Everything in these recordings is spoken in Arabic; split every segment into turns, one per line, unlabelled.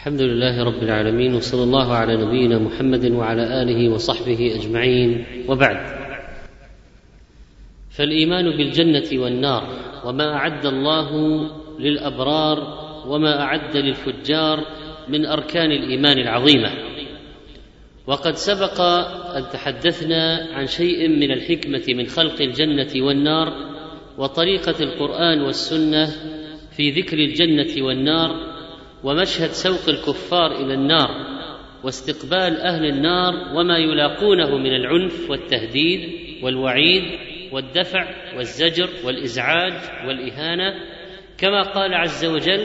الحمد لله رب العالمين وصلى الله على نبينا محمد وعلى اله وصحبه اجمعين وبعد فالايمان بالجنه والنار وما اعد الله للابرار وما اعد للفجار من اركان الايمان العظيمه وقد سبق ان تحدثنا عن شيء من الحكمه من خلق الجنه والنار وطريقه القران والسنه في ذكر الجنه والنار ومشهد سوق الكفار الى النار واستقبال اهل النار وما يلاقونه من العنف والتهديد والوعيد والدفع والزجر والازعاج والاهانه كما قال عز وجل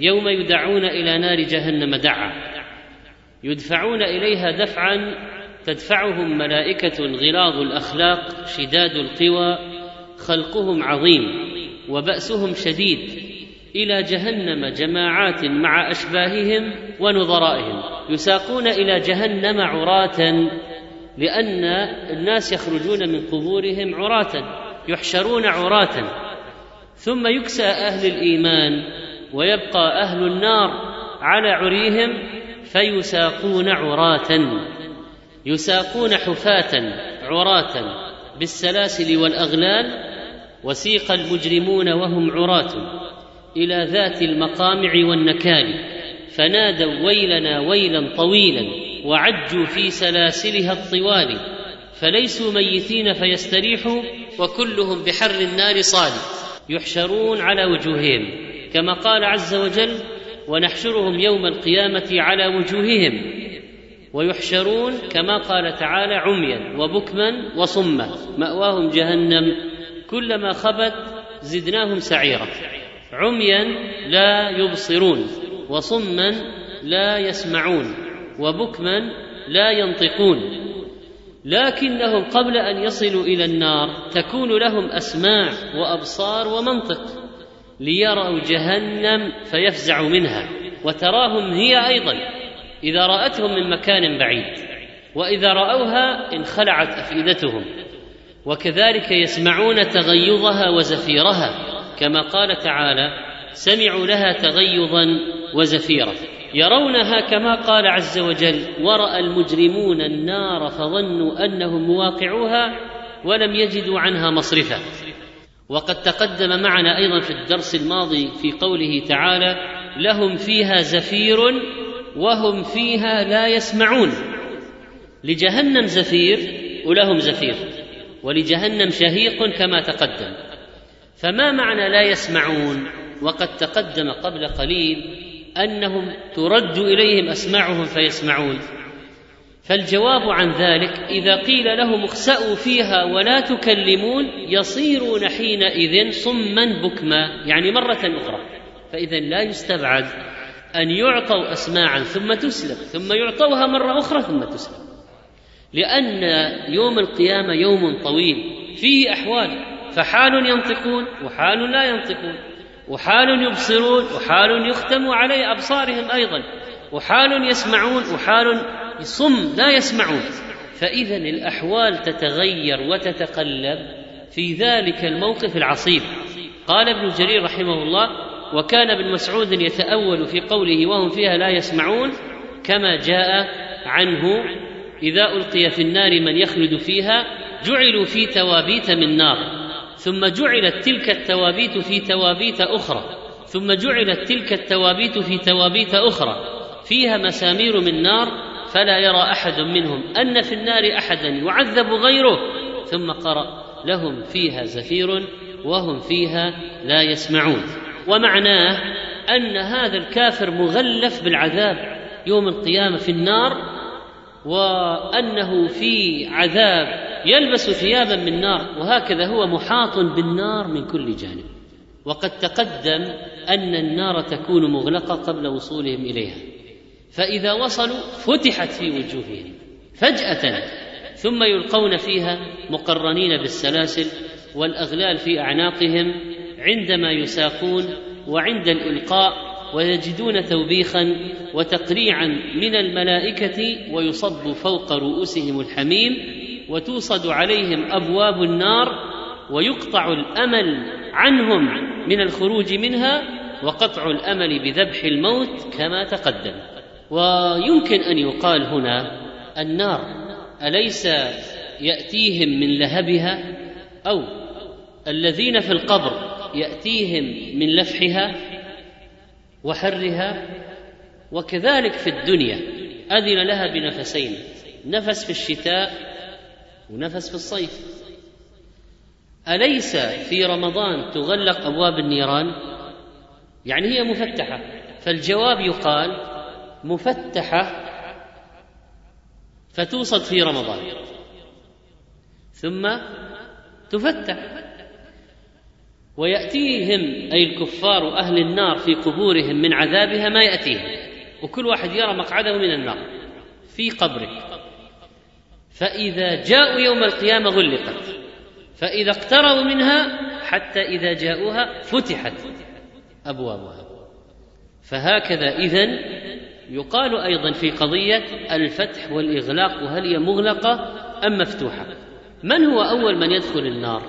يوم يدعون الى نار جهنم دعا يدفعون اليها دفعا تدفعهم ملائكه غلاظ الاخلاق شداد القوى خلقهم عظيم وباسهم شديد الى جهنم جماعات مع اشباههم ونظرائهم يساقون الى جهنم عراه لان الناس يخرجون من قبورهم عراه يحشرون عراه ثم يكسى اهل الايمان ويبقى اهل النار على عريهم فيساقون عراه يساقون حفاه عراه بالسلاسل والاغلال وسيق المجرمون وهم عراه الى ذات المقامع والنكال فنادوا ويلنا ويلا طويلا وعجوا في سلاسلها الطوال فليسوا ميتين فيستريحوا وكلهم بحر النار صال يحشرون على وجوههم كما قال عز وجل ونحشرهم يوم القيامه على وجوههم ويحشرون كما قال تعالى عميا وبكما وصما ماواهم جهنم كلما خبت زدناهم سعيرا عميا لا يبصرون وصما لا يسمعون وبكما لا ينطقون لكنهم قبل ان يصلوا الى النار تكون لهم اسماع وابصار ومنطق ليروا جهنم فيفزعوا منها وتراهم هي ايضا اذا راتهم من مكان بعيد واذا راوها انخلعت افئدتهم وكذلك يسمعون تغيظها وزفيرها كما قال تعالى سمعوا لها تغيظا وزفيرا يرونها كما قال عز وجل وراى المجرمون النار فظنوا انهم مواقعوها ولم يجدوا عنها مصرفا وقد تقدم معنا ايضا في الدرس الماضي في قوله تعالى لهم فيها زفير وهم فيها لا يسمعون لجهنم زفير ولهم زفير ولجهنم شهيق كما تقدم فما معنى لا يسمعون وقد تقدم قبل قليل انهم ترد اليهم اسماعهم فيسمعون فالجواب عن ذلك اذا قيل لهم اخساوا فيها ولا تكلمون يصيرون حينئذ صما بكما يعني مره اخرى فاذا لا يستبعد ان يعطوا اسماعا ثم تسلم ثم يعطوها مره اخرى ثم تسلم لان يوم القيامه يوم طويل فيه احوال فحال ينطقون وحال لا ينطقون وحال يبصرون وحال يختم علي ابصارهم ايضا وحال يسمعون وحال صم لا يسمعون فاذا الاحوال تتغير وتتقلب في ذلك الموقف العصيب قال ابن جرير رحمه الله وكان ابن مسعود يتاول في قوله وهم فيها لا يسمعون كما جاء عنه اذا القي في النار من يخلد فيها جعلوا في توابيت من نار ثم جعلت تلك التوابيت في توابيت اخرى ثم جعلت تلك التوابيت في توابيت اخرى فيها مسامير من نار فلا يرى احد منهم ان في النار احدا يعذب غيره ثم قرا لهم فيها زفير وهم فيها لا يسمعون ومعناه ان هذا الكافر مغلف بالعذاب يوم القيامه في النار وانه في عذاب يلبس ثيابا من نار وهكذا هو محاط بالنار من كل جانب وقد تقدم ان النار تكون مغلقه قبل وصولهم اليها فاذا وصلوا فتحت في وجوههم فجاه ثم يلقون فيها مقرنين بالسلاسل والاغلال في اعناقهم عندما يساقون وعند الالقاء ويجدون توبيخا وتقريعا من الملائكه ويصب فوق رؤوسهم الحميم وتوصد عليهم ابواب النار ويقطع الامل عنهم من الخروج منها وقطع الامل بذبح الموت كما تقدم ويمكن ان يقال هنا النار اليس ياتيهم من لهبها او الذين في القبر ياتيهم من لفحها وحرها وكذلك في الدنيا اذن لها بنفسين نفس في الشتاء ونفس في الصيف أليس في رمضان تغلق أبواب النيران؟ يعني هي مفتحة فالجواب يقال مفتحة فتوصد في رمضان ثم تفتح ويأتيهم أي الكفار أهل النار في قبورهم من عذابها ما يأتيهم وكل واحد يرى مقعده من النار في قبره فإذا جاءوا يوم القيامة غلقت فإذا اقتربوا منها حتى إذا جاءوها فتحت أبوابها فهكذا إذا يقال أيضا في قضية الفتح والإغلاق وهل هي مغلقة أم مفتوحة من هو أول من يدخل النار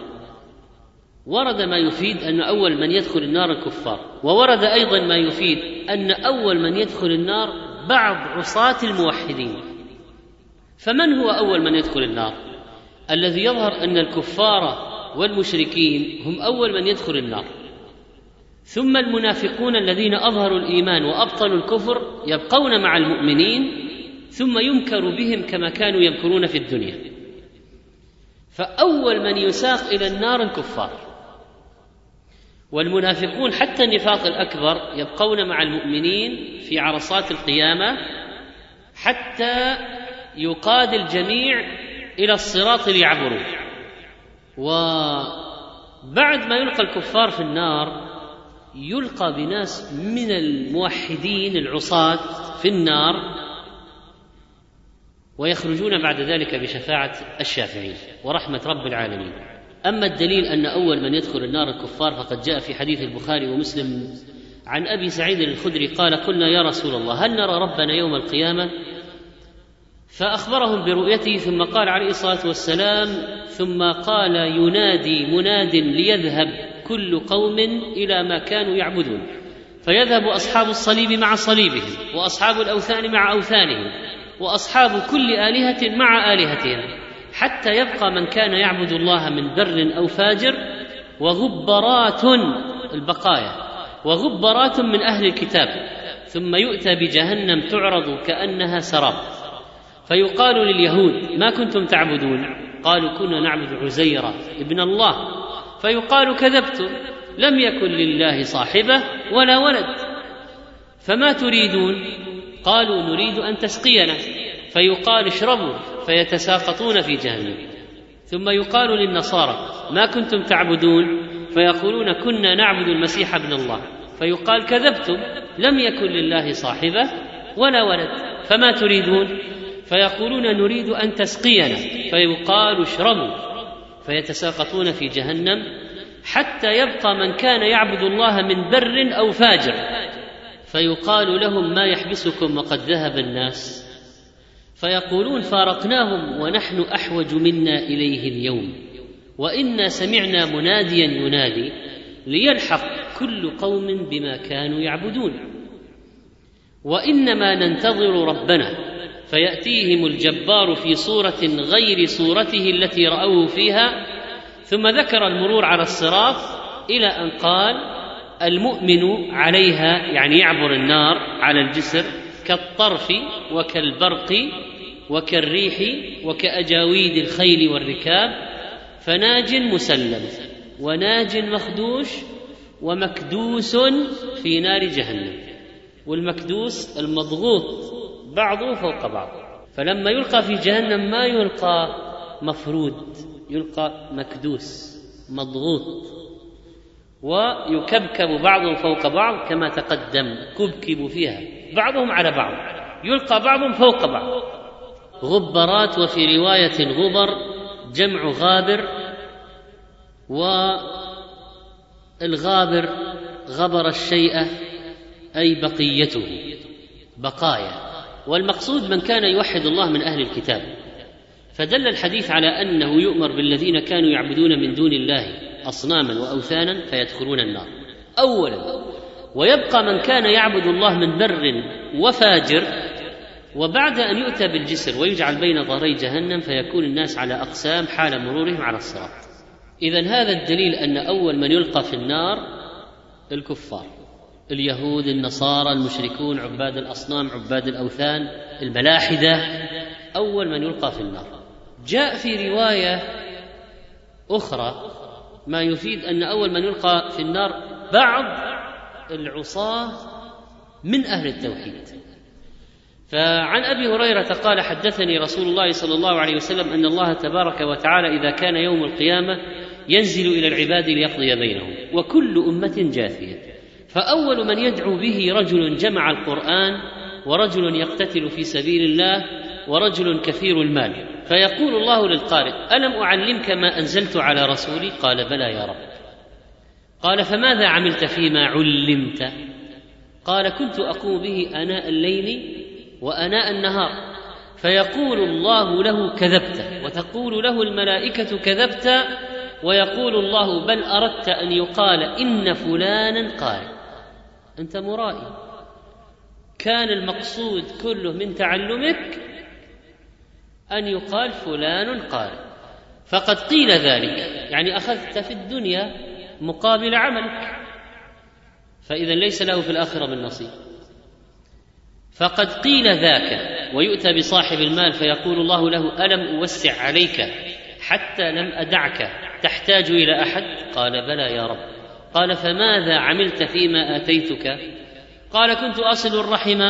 ورد ما يفيد أن أول من يدخل النار الكفار وورد أيضا ما يفيد أن أول من يدخل النار بعض عصاة الموحدين فمن هو اول من يدخل النار الذي يظهر ان الكفار والمشركين هم اول من يدخل النار ثم المنافقون الذين اظهروا الايمان وابطلوا الكفر يبقون مع المؤمنين ثم يمكر بهم كما كانوا يمكرون في الدنيا فاول من يساق الى النار الكفار والمنافقون حتى النفاق الاكبر يبقون مع المؤمنين في عرصات القيامه حتى يقاد الجميع الى الصراط ليعبروا وبعد ما يلقى الكفار في النار يلقى بناس من الموحدين العصاة في النار ويخرجون بعد ذلك بشفاعة الشافعين ورحمة رب العالمين أما الدليل أن أول من يدخل النار الكفار فقد جاء في حديث البخاري ومسلم عن أبي سعيد الخدري قال قلنا يا رسول الله هل نرى ربنا يوم القيامة فأخبرهم برؤيته ثم قال عليه الصلاة والسلام ثم قال ينادي مناد ليذهب كل قوم إلى ما كانوا يعبدون فيذهب أصحاب الصليب مع صليبهم وأصحاب الأوثان مع أوثانهم وأصحاب كل آلهة مع آلهتهم حتى يبقى من كان يعبد الله من بر أو فاجر وغبرات البقايا وغبرات من أهل الكتاب ثم يؤتى بجهنم تعرض كأنها سراب فيقال لليهود ما كنتم تعبدون قالوا كنا نعبد عزيرة ابن الله فيقال كذبتم لم يكن لله صاحبه ولا ولد فما تريدون قالوا نريد ان تسقينا فيقال اشربوا فيتساقطون في جهنم ثم يقال للنصارى ما كنتم تعبدون فيقولون كنا نعبد المسيح ابن الله فيقال كذبتم لم يكن لله صاحبه ولا ولد فما تريدون فيقولون نريد أن تسقينا فيقال اشربوا فيتساقطون في جهنم حتى يبقى من كان يعبد الله من بر أو فاجر فيقال لهم ما يحبسكم وقد ذهب الناس فيقولون فارقناهم ونحن أحوج منا إليه اليوم وإنا سمعنا مناديا ينادي ليلحق كل قوم بما كانوا يعبدون وانما ننتظر ربنا فياتيهم الجبار في صوره غير صورته التي راوه فيها ثم ذكر المرور على الصراط الى ان قال المؤمن عليها يعني يعبر النار على الجسر كالطرف وكالبرق وكالريح وكاجاويد الخيل والركاب فناج مسلم وناج مخدوش ومكدوس في نار جهنم والمكدوس المضغوط بعضه فوق بعض فلما يلقى في جهنم ما يلقى مفرود يلقى مكدوس مضغوط ويكبكب بعضهم فوق بعض كما تقدم كبكب فيها بعضهم على بعض يلقى بعضهم فوق بعض غبرات وفي روايه غبر جمع غابر والغابر غبر الشيء اي بقيته بقايا والمقصود من كان يوحد الله من اهل الكتاب فدل الحديث على انه يؤمر بالذين كانوا يعبدون من دون الله اصناما واوثانا فيدخلون النار اولا ويبقى من كان يعبد الله من بر وفاجر وبعد ان يؤتى بالجسر ويجعل بين ظهري جهنم فيكون الناس على اقسام حال مرورهم على الصراط اذا هذا الدليل ان اول من يلقى في النار الكفار اليهود النصارى المشركون عباد الاصنام عباد الاوثان الملاحده اول من يلقى في النار جاء في روايه اخرى ما يفيد ان اول من يلقى في النار بعض العصاه من اهل التوحيد فعن ابي هريره قال حدثني رسول الله صلى الله عليه وسلم ان الله تبارك وتعالى اذا كان يوم القيامه ينزل الى العباد ليقضي بينهم وكل امه جاثيه فاول من يدعو به رجل جمع القران ورجل يقتتل في سبيل الله ورجل كثير المال فيقول الله للقارئ الم اعلمك ما انزلت على رسولي قال بلى يا رب قال فماذا عملت فيما علمت قال كنت اقوم به اناء الليل واناء النهار فيقول الله له كذبت وتقول له الملائكه كذبت ويقول الله بل اردت ان يقال ان فلانا قارئ أنت مرائي كان المقصود كله من تعلمك أن يقال فلان قارئ فقد قيل ذلك يعني أخذت في الدنيا مقابل عملك فإذا ليس له في الآخرة من نصيب فقد قيل ذاك ويؤتى بصاحب المال فيقول الله له ألم أوسع عليك حتى لم أدعك تحتاج إلى أحد قال بلى يا رب قال فماذا عملت فيما اتيتك قال كنت اصل الرحم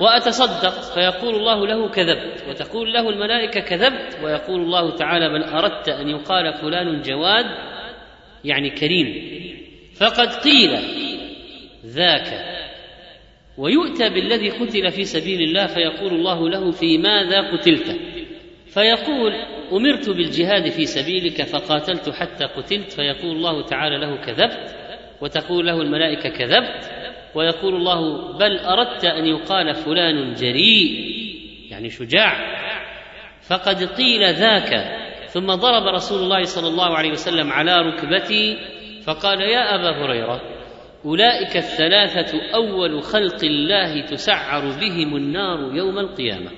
واتصدق فيقول الله له كذبت وتقول له الملائكه كذبت ويقول الله تعالى بل اردت ان يقال فلان جواد يعني كريم فقد قيل ذاك ويؤتى بالذي قتل في سبيل الله فيقول الله له في ماذا قتلت فيقول امرت بالجهاد في سبيلك فقاتلت حتى قتلت فيقول الله تعالى له كذبت وتقول له الملائكة كذبت ويقول الله بل أردت أن يقال فلان جريء يعني شجاع فقد قيل ذاك ثم ضرب رسول الله صلى الله عليه وسلم على ركبتي فقال يا أبا هريرة أولئك الثلاثة أول خلق الله تسعر بهم النار يوم القيامة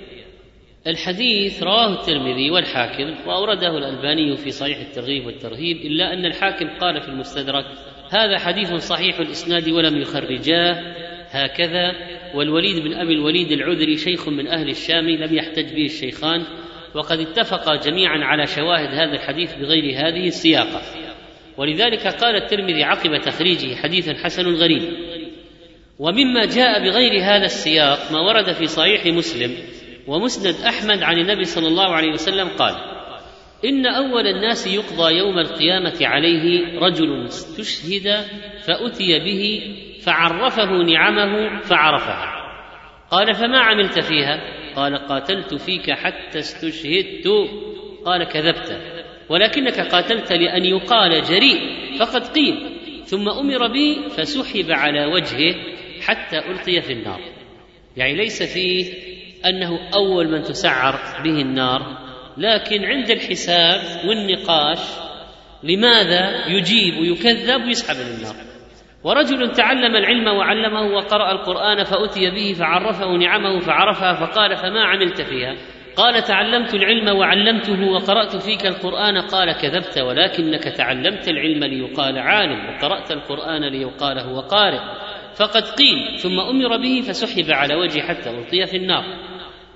الحديث رواه الترمذي والحاكم وأورده الألباني في صحيح الترغيب والترهيب إلا أن الحاكم قال في المستدرك هذا حديث صحيح الاسناد ولم يخرجاه هكذا والوليد بن ابي الوليد العذري شيخ من اهل الشام لم يحتج به الشيخان وقد اتفقا جميعا على شواهد هذا الحديث بغير هذه السياقه ولذلك قال الترمذي عقب تخريجه حديثا حسن غريب ومما جاء بغير هذا السياق ما ورد في صحيح مسلم ومسند احمد عن النبي صلى الله عليه وسلم قال ان اول الناس يقضى يوم القيامه عليه رجل استشهد فاتي به فعرفه نعمه فعرفها قال فما عملت فيها قال قاتلت فيك حتى استشهدت قال كذبت ولكنك قاتلت لان يقال جريء فقد قيل ثم امر بي فسحب على وجهه حتى القي في النار يعني ليس فيه انه اول من تسعر به النار لكن عند الحساب والنقاش لماذا يجيب ويكذب ويسحب للنار ورجل تعلم العلم وعلمه وقرأ القرآن فأتي به فعرفه نعمه فعرفها فقال فما عملت فيها قال تعلمت العلم وعلمته وقرأت فيك القرآن قال كذبت ولكنك تعلمت العلم ليقال عالم وقرأت القرآن ليقال هو قارئ فقد قيل ثم أمر به فسحب على وجهه حتى ألقي في النار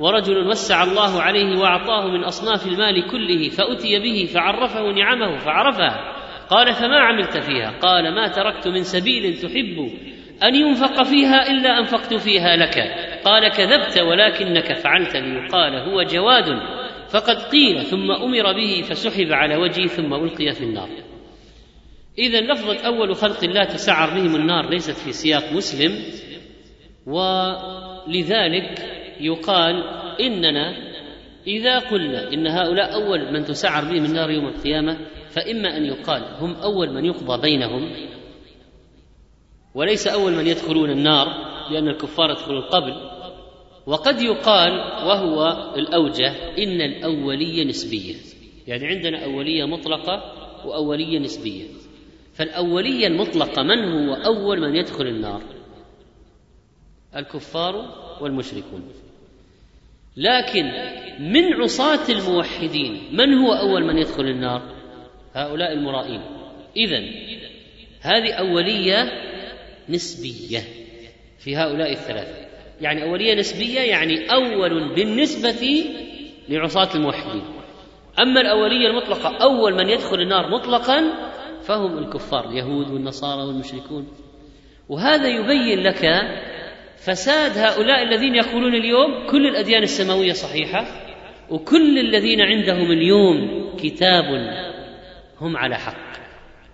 ورجل وسع الله عليه واعطاه من اصناف المال كله فاتي به فعرفه نعمه فعرفها قال فما عملت فيها قال ما تركت من سبيل تحب ان ينفق فيها الا انفقت فيها لك قال كذبت ولكنك فعلت ليقال هو جواد فقد قيل ثم امر به فسحب على وجهه ثم القي في النار اذا لفظه اول خلق الله تسعر بهم النار ليست في سياق مسلم ولذلك يقال إننا إذا قلنا إن هؤلاء أول من تسعر بهم النار يوم القيامة فإما أن يقال هم أول من يقضى بينهم وليس أول من يدخلون النار لأن الكفار يدخلون قبل وقد يقال وهو الأوجه إن الأولية نسبية يعني عندنا أولية مطلقة وأولية نسبية فالأولية المطلقة من هو أول من يدخل النار الكفار والمشركون لكن من عصاة الموحدين من هو أول من يدخل النار هؤلاء المرائين إذا هذه أولية نسبية في هؤلاء الثلاثة يعني أولية نسبية يعني أول بالنسبة لعصاة الموحدين أما الأولية المطلقة أول من يدخل النار مطلقا فهم الكفار اليهود والنصارى والمشركون وهذا يبين لك فساد هؤلاء الذين يقولون اليوم كل الاديان السماويه صحيحه وكل الذين عندهم اليوم كتاب هم على حق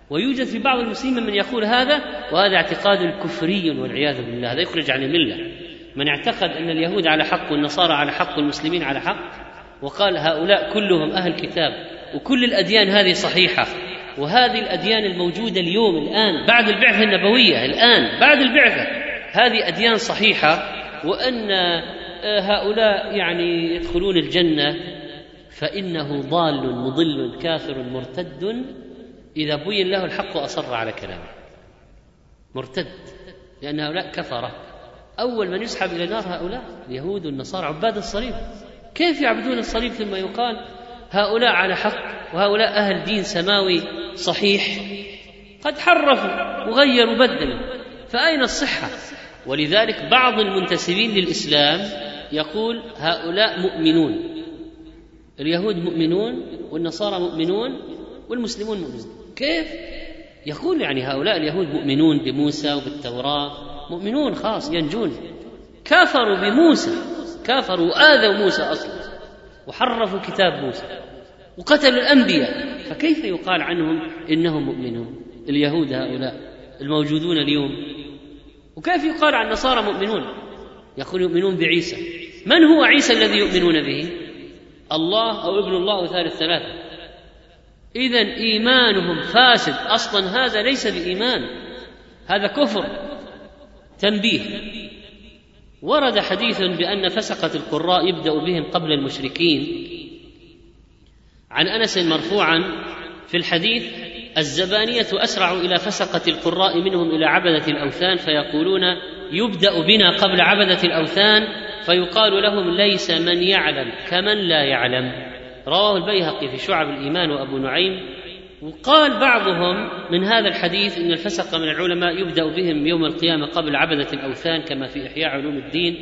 ويوجد في بعض المسلمين من يقول هذا وهذا اعتقاد كفري والعياذ بالله هذا يخرج عن المله من اعتقد ان اليهود على حق والنصارى على حق والمسلمين على حق وقال هؤلاء كلهم اهل كتاب وكل الاديان هذه صحيحه وهذه الاديان الموجوده اليوم الان بعد البعثه النبويه الان بعد البعثه هذه أديان صحيحة وأن آه، هؤلاء يعني يدخلون الجنة فإنه ضال مضل كافر مرتد إذا بين له الحق أصر على كلامه مرتد لأن هؤلاء كفرة أول من يسحب إلى النار هؤلاء اليهود والنصارى عباد الصليب كيف يعبدون الصليب ثم يقال هؤلاء على حق وهؤلاء أهل دين سماوي صحيح قد حرفوا وغيروا بدلوا فأين الصحة ولذلك بعض المنتسبين للاسلام يقول هؤلاء مؤمنون اليهود مؤمنون والنصارى مؤمنون والمسلمون مؤمنون كيف يقول يعني هؤلاء اليهود مؤمنون بموسى وبالتوراه مؤمنون خاص ينجون كفروا بموسى كفروا واذوا موسى اصلا وحرفوا كتاب موسى وقتلوا الانبياء فكيف يقال عنهم انهم مؤمنون اليهود هؤلاء الموجودون اليوم وكيف يقال عن النصارى مؤمنون يقول يؤمنون بعيسى من هو عيسى الذي يؤمنون به الله او ابن الله او ثالث ثلاثه اذا ايمانهم فاسد اصلا هذا ليس بايمان هذا كفر تنبيه ورد حديث بان فسقه القراء يبدا بهم قبل المشركين عن انس مرفوعا في الحديث الزبانية أسرع إلى فسقة القراء منهم إلى عبدة الأوثان فيقولون يبدأ بنا قبل عبدة الأوثان فيقال لهم ليس من يعلم كمن لا يعلم رواه البيهقي في شعب الإيمان وأبو نعيم وقال بعضهم من هذا الحديث أن الفسقة من العلماء يبدأ بهم يوم القيامة قبل عبدة الأوثان كما في إحياء علوم الدين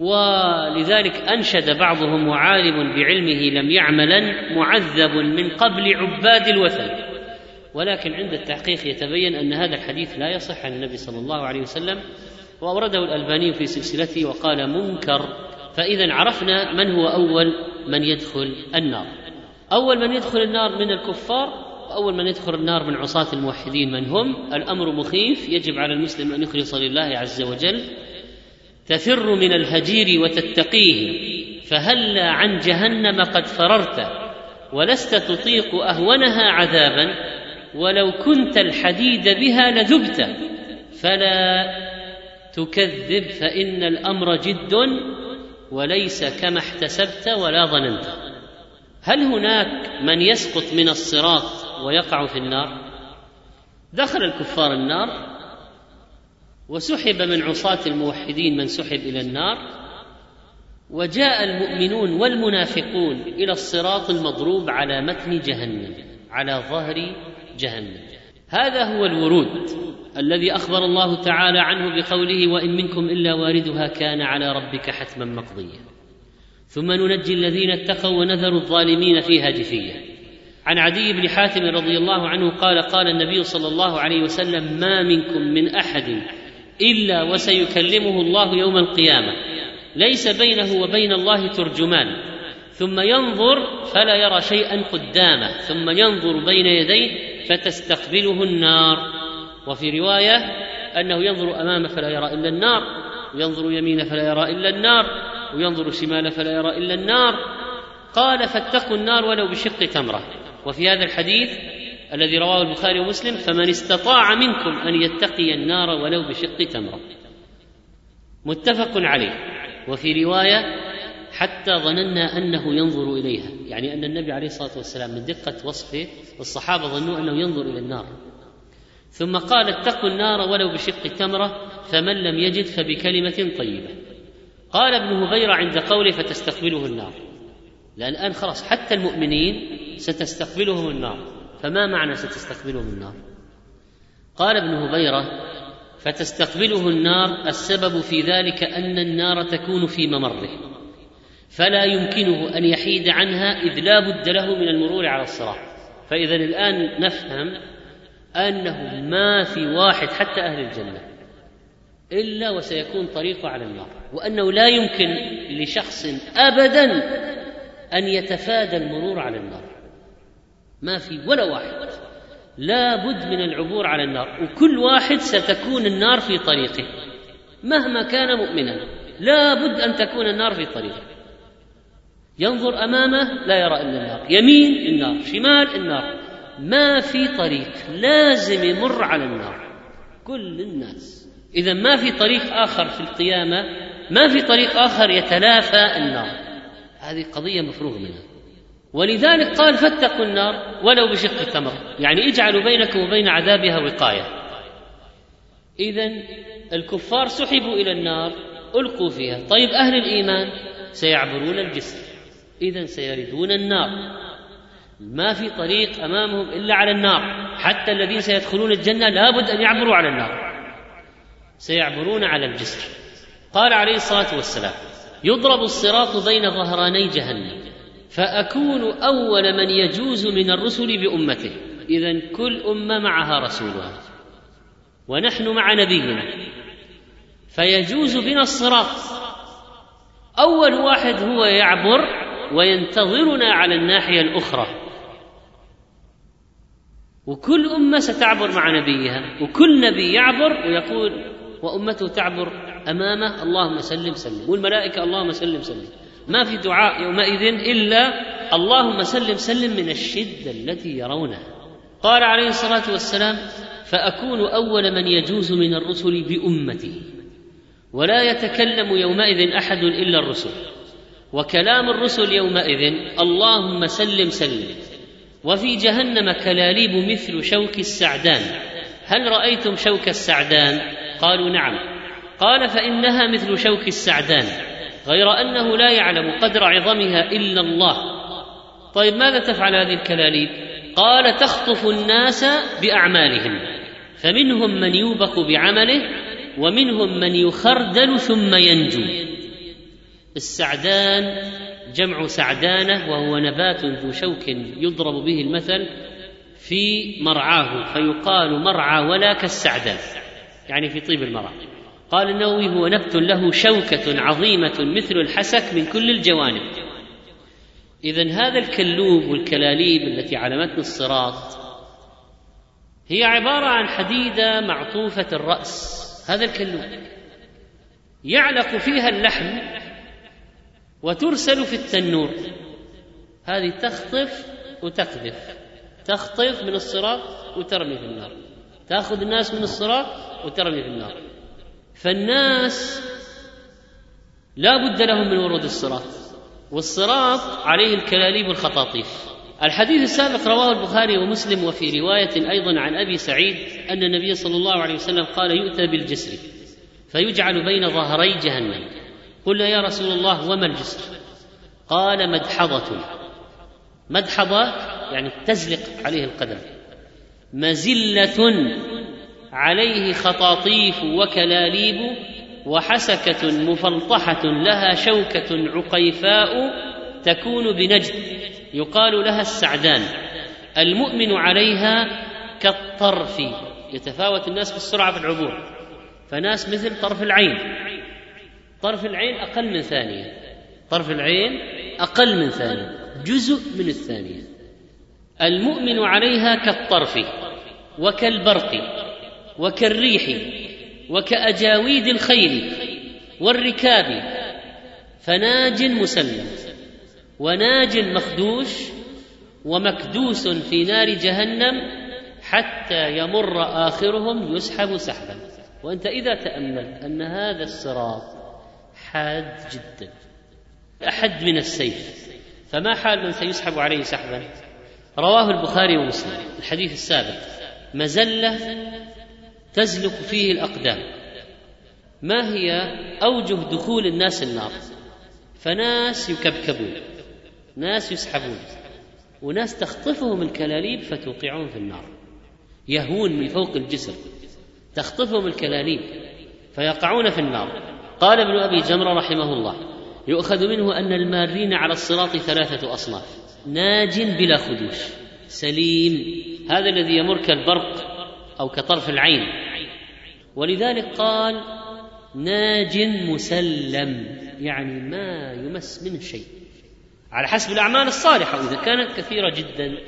ولذلك أنشد بعضهم وعالم بعلمه لم يعملا معذب من قبل عباد الوثن ولكن عند التحقيق يتبين أن هذا الحديث لا يصح عن النبي صلى الله عليه وسلم وأورده الألباني في سلسلته وقال منكر فإذا عرفنا من هو أول من يدخل النار أول من يدخل النار من الكفار وأول من يدخل النار من عصاة الموحدين من هم الأمر مخيف يجب على المسلم أن يخلص لله عز وجل تفر من الهجير وتتقيه فهلا عن جهنم قد فررت ولست تطيق أهونها عذابا ولو كنت الحديد بها لذبت فلا تكذب فإن الأمر جد وليس كما احتسبت ولا ظننت هل هناك من يسقط من الصراط ويقع في النار دخل الكفار النار وسحب من عصاة الموحدين من سحب إلى النار وجاء المؤمنون والمنافقون إلى الصراط المضروب على متن جهنم على ظهر جهنم هذا هو الورود الذي اخبر الله تعالى عنه بقوله وان منكم الا واردها كان على ربك حتما مقضيا ثم ننجي الذين اتقوا ونذر الظالمين فيها جفية عن عدي بن حاتم رضي الله عنه قال قال النبي صلى الله عليه وسلم ما منكم من احد الا وسيكلمه الله يوم القيامه ليس بينه وبين الله ترجمان ثم ينظر فلا يرى شيئا قدامه ثم ينظر بين يديه فتستقبله النار وفي روايه انه ينظر امامه فلا يرى الا النار وينظر يمين فلا يرى الا النار وينظر شمال فلا يرى الا النار قال فاتقوا النار ولو بشق تمره وفي هذا الحديث الذي رواه البخاري ومسلم فمن استطاع منكم ان يتقي النار ولو بشق تمره متفق عليه وفي روايه حتى ظننا انه ينظر اليها يعني ان النبي عليه الصلاه والسلام من دقه وصفه الصحابه ظنوا انه ينظر الى النار ثم قال اتقوا النار ولو بشق التمره فمن لم يجد فبكلمه طيبه قال ابن هبيره عند قوله فتستقبله النار لان الان خلاص حتى المؤمنين ستستقبلهم النار فما معنى ستستقبلهم النار قال ابن هبيره فتستقبله النار السبب في ذلك ان النار تكون في ممره فلا يمكنه ان يحيد عنها اذ لا بد له من المرور على الصراط فاذا الان نفهم انه ما في واحد حتى اهل الجنه الا وسيكون طريقه على النار وانه لا يمكن لشخص ابدا ان يتفادى المرور على النار ما في ولا واحد لا بد من العبور على النار وكل واحد ستكون النار في طريقه مهما كان مؤمنا لا بد ان تكون النار في طريقه ينظر امامه لا يرى الا النار يمين النار شمال النار ما في طريق لازم يمر على النار كل الناس اذا ما في طريق اخر في القيامه ما في طريق اخر يتلافى النار هذه قضيه مفروغ منها ولذلك قال فاتقوا النار ولو بشق تمر يعني اجعلوا بينكم وبين عذابها وقايه اذا الكفار سحبوا الى النار القوا فيها طيب اهل الايمان سيعبرون الجسر إذا سيردون النار ما في طريق أمامهم إلا على النار حتى الذين سيدخلون الجنة لابد أن يعبروا على النار سيعبرون على الجسر قال عليه الصلاة والسلام يضرب الصراط بين ظهراني جهنم فأكون أول من يجوز من الرسل بأمته إذا كل أمة معها رسولها ونحن مع نبينا فيجوز بنا الصراط أول واحد هو يعبر وينتظرنا على الناحيه الاخرى وكل امه ستعبر مع نبيها وكل نبي يعبر ويقول وامته تعبر امامه اللهم سلم سلم والملائكه اللهم سلم سلم ما في دعاء يومئذ الا اللهم سلم سلم من الشده التي يرونها قال عليه الصلاه والسلام فاكون اول من يجوز من الرسل بامتي ولا يتكلم يومئذ احد الا الرسل وكلام الرسل يومئذ اللهم سلم سلم وفي جهنم كلاليب مثل شوك السعدان هل رايتم شوك السعدان قالوا نعم قال فانها مثل شوك السعدان غير انه لا يعلم قدر عظمها الا الله طيب ماذا تفعل هذه الكلاليب قال تخطف الناس باعمالهم فمنهم من يوبق بعمله ومنهم من يخردل ثم ينجو السعدان جمع سعدانه وهو نبات ذو شوك يضرب به المثل في مرعاه فيقال مرعى ولا كالسعدان يعني في طيب المرعى قال النووي هو نبت له شوكة عظيمة مثل الحسك من كل الجوانب إذا هذا الكلوب والكلاليب التي على متن الصراط هي عبارة عن حديدة معطوفة الرأس هذا الكلوب يعلق فيها اللحم وترسل في التنور هذه تخطف وتقذف تخطف من الصراط وترمي في النار تاخذ الناس من الصراط وترمي في النار فالناس لا بد لهم من ورود الصراط والصراط عليه الكلاليب والخطاطيف الحديث السابق رواه البخاري ومسلم وفي رواية أيضا عن أبي سعيد أن النبي صلى الله عليه وسلم قال يؤتى بالجسر فيجعل بين ظهري جهنم قلنا يا رسول الله وما الجسر قال مدحضة مدحضة يعني تزلق عليه القدم مزلة عليه خطاطيف وكلاليب وحسكة مفلطحة لها شوكة عقيفاء تكون بنجد يقال لها السعدان المؤمن عليها كالطرف يتفاوت الناس بالسرعة في العبور فناس مثل طرف العين طرف العين أقل من ثانية طرف العين أقل من ثانية جزء من الثانية المؤمن عليها كالطرف وكالبرق وكالريح وكأجاويد الخيل والركاب فناج مسلم وناج مخدوش ومكدوس في نار جهنم حتى يمر آخرهم يسحب سحبا وأنت إذا تأملت أن هذا الصراط حاد جدا أحد من السيف فما حال من سيسحب عليه سحبا رواه البخاري ومسلم الحديث السابق مزلة تزلق فيه الأقدام ما هي أوجه دخول الناس النار فناس يكبكبون ناس يسحبون وناس تخطفهم الكلاليب فتوقعهم في النار يهون من فوق الجسر تخطفهم الكلاليب فيقعون في النار قال ابن ابي جمره رحمه الله يؤخذ منه ان المارين على الصراط ثلاثه اصناف ناج بلا خدوش سليم هذا الذي يمر كالبرق او كطرف العين ولذلك قال ناج مسلم يعني ما يمس منه شيء على حسب الاعمال الصالحه واذا كانت كثيره جدا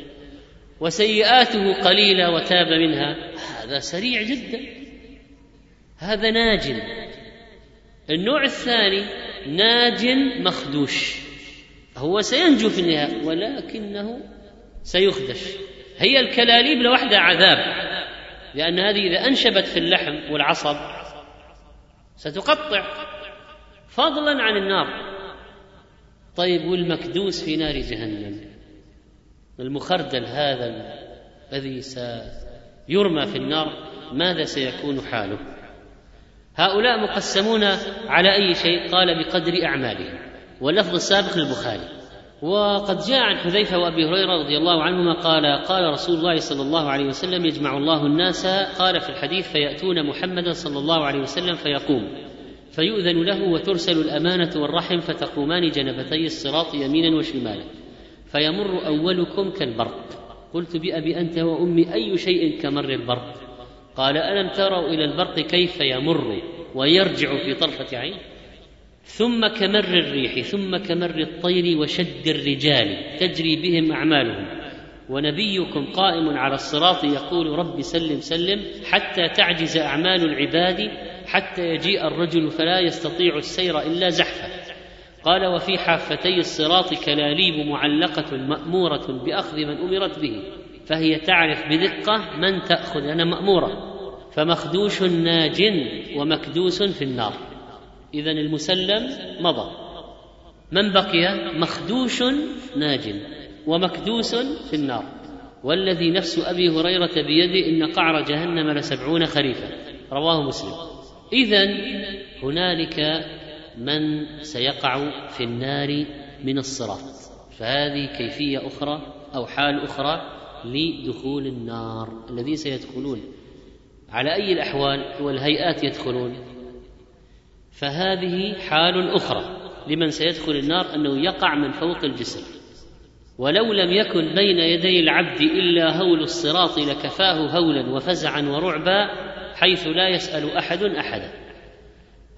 وسيئاته قليله وتاب منها هذا سريع جدا هذا ناج النوع الثاني ناج مخدوش هو سينجو في النهاية ولكنه سيخدش هي الكلاليب لوحدها عذاب لأن هذه إذا أنشبت في اللحم والعصب ستقطع فضلا عن النار طيب والمكدوس في نار جهنم المخردل هذا الذي سيرمى في النار ماذا سيكون حاله هؤلاء مقسمون على أي شيء قال بقدر أعمالهم واللفظ السابق للبخاري وقد جاء عن حذيفة وأبي هريرة رضي الله عنهما قال قال رسول الله صلى الله عليه وسلم يجمع الله الناس قال في الحديث فيأتون محمدا صلى الله عليه وسلم فيقوم فيؤذن له وترسل الأمانة والرحم فتقومان جنبتي الصراط يمينا وشمالا فيمر أولكم كالبرق قلت بأبي أنت وأمي أي شيء كمر البرق قال ألم تروا إلى البرق كيف يمر ويرجع في طرفة عين ثم كمر الريح ثم كمر الطير وشد الرجال تجري بهم أعمالهم ونبيكم قائم على الصراط يقول رب سلم سلم حتى تعجز أعمال العباد حتى يجيء الرجل فلا يستطيع السير إلا زحفا قال وفي حافتي الصراط كلاليب معلقة مأمورة بأخذ من أمرت به فهي تعرف بدقة من تأخذ أنا مأمورة فمخدوش ناج ومكدوس في النار إذا المسلم مضى من بقي مخدوش ناج ومكدوس في النار والذي نفس أبي هريرة بيده إن قعر جهنم لسبعون خريفا رواه مسلم إذا هنالك من سيقع في النار من الصراط فهذه كيفية أخرى أو حال أخرى لدخول النار الذين سيدخلون على أي الأحوال والهيئات يدخلون فهذه حال أخرى لمن سيدخل النار أنه يقع من فوق الجسر ولو لم يكن بين يدي العبد إلا هول الصراط لكفاه هولا وفزعا ورعبا حيث لا يسأل أحد أحدا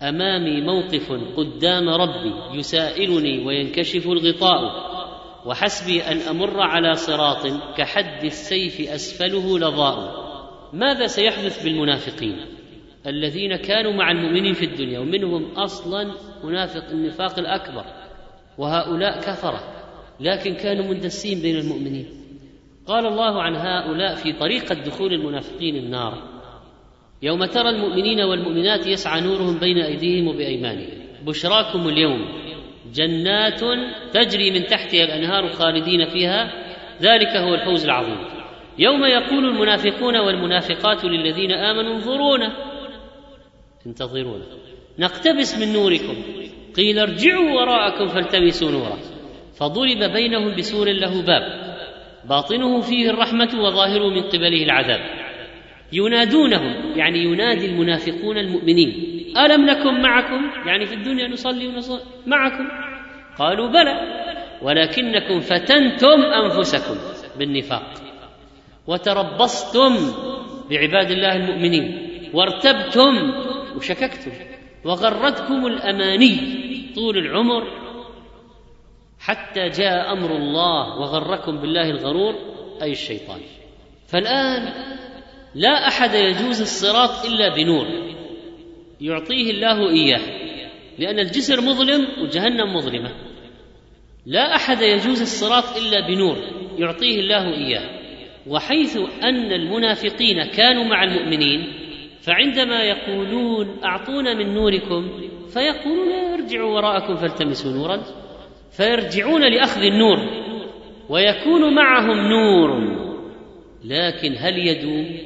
أمامي موقف قدام ربي يسائلني وينكشف الغطاء وحسبي أن أمر على صراط كحد السيف أسفله لظاء ماذا سيحدث بالمنافقين الذين كانوا مع المؤمنين في الدنيا ومنهم اصلا منافق النفاق الاكبر وهؤلاء كفره لكن كانوا مندسين بين المؤمنين قال الله عن هؤلاء في طريقه دخول المنافقين النار يوم ترى المؤمنين والمؤمنات يسعى نورهم بين ايديهم وبايمانهم بشراكم اليوم جنات تجري من تحتها الانهار خالدين فيها ذلك هو الفوز العظيم يوم يقول المنافقون والمنافقات للذين امنوا انظرونا انتظرونا نقتبس من نوركم قيل ارجعوا وراءكم فالتمسوا نورا فضرب بينهم بسور له باب باطنه فيه الرحمه وظاهره من قبله العذاب ينادونهم يعني ينادي المنافقون المؤمنين الم نكن معكم يعني في الدنيا نصلي ونصلي معكم قالوا بلى ولكنكم فتنتم انفسكم بالنفاق وتربصتم بعباد الله المؤمنين وارتبتم وشككتم وغرتكم الاماني طول العمر حتى جاء امر الله وغركم بالله الغرور اي الشيطان فالان لا احد يجوز الصراط الا بنور يعطيه الله اياه لان الجسر مظلم وجهنم مظلمه لا احد يجوز الصراط الا بنور يعطيه الله اياه وحيث ان المنافقين كانوا مع المؤمنين فعندما يقولون اعطونا من نوركم فيقولون ارجعوا وراءكم فالتمسوا نورا فيرجعون لاخذ النور ويكون معهم نور لكن هل يدوم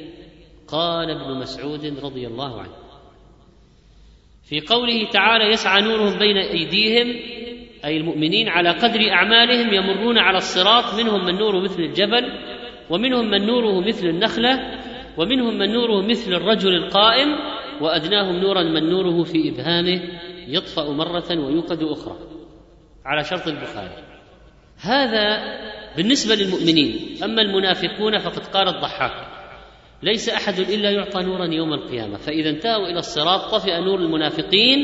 قال ابن مسعود رضي الله عنه في قوله تعالى يسعى نورهم بين ايديهم اي المؤمنين على قدر اعمالهم يمرون على الصراط منهم من نور مثل الجبل ومنهم من نوره مثل النخله ومنهم من نوره مثل الرجل القائم وادناهم نورا من نوره في ابهامه يطفا مره ويوقد اخرى على شرط البخاري هذا بالنسبه للمؤمنين اما المنافقون فقد قال الضحاك ليس احد الا يعطى نورا يوم القيامه فاذا انتهوا الى الصراط طفئ نور المنافقين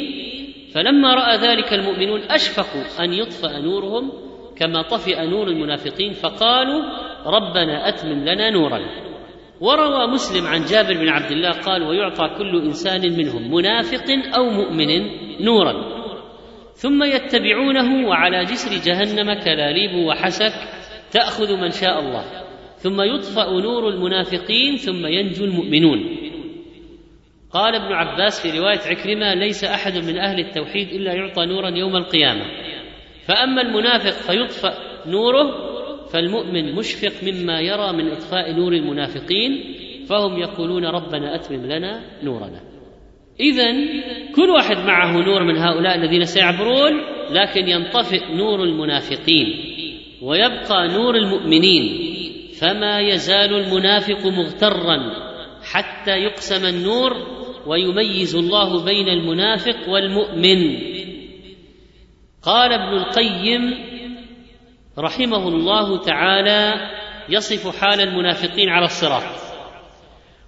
فلما راى ذلك المؤمنون اشفقوا ان يطفا نورهم كما طفئ نور المنافقين فقالوا ربنا اتمم لنا نورنا وروى مسلم عن جابر بن عبد الله قال ويعطى كل انسان منهم منافق او مؤمن نورا ثم يتبعونه وعلى جسر جهنم كلاليب وحسك تاخذ من شاء الله ثم يطفا نور المنافقين ثم ينجو المؤمنون قال ابن عباس في روايه عكرمه ليس احد من اهل التوحيد الا يعطى نورا يوم القيامه فاما المنافق فيطفا نوره فالمؤمن مشفق مما يرى من اطفاء نور المنافقين فهم يقولون ربنا اتمم لنا نورنا اذا كل واحد معه نور من هؤلاء الذين سيعبرون لكن ينطفئ نور المنافقين ويبقى نور المؤمنين فما يزال المنافق مغترا حتى يقسم النور ويميز الله بين المنافق والمؤمن قال ابن القيم رحمه الله تعالى يصف حال المنافقين على الصراط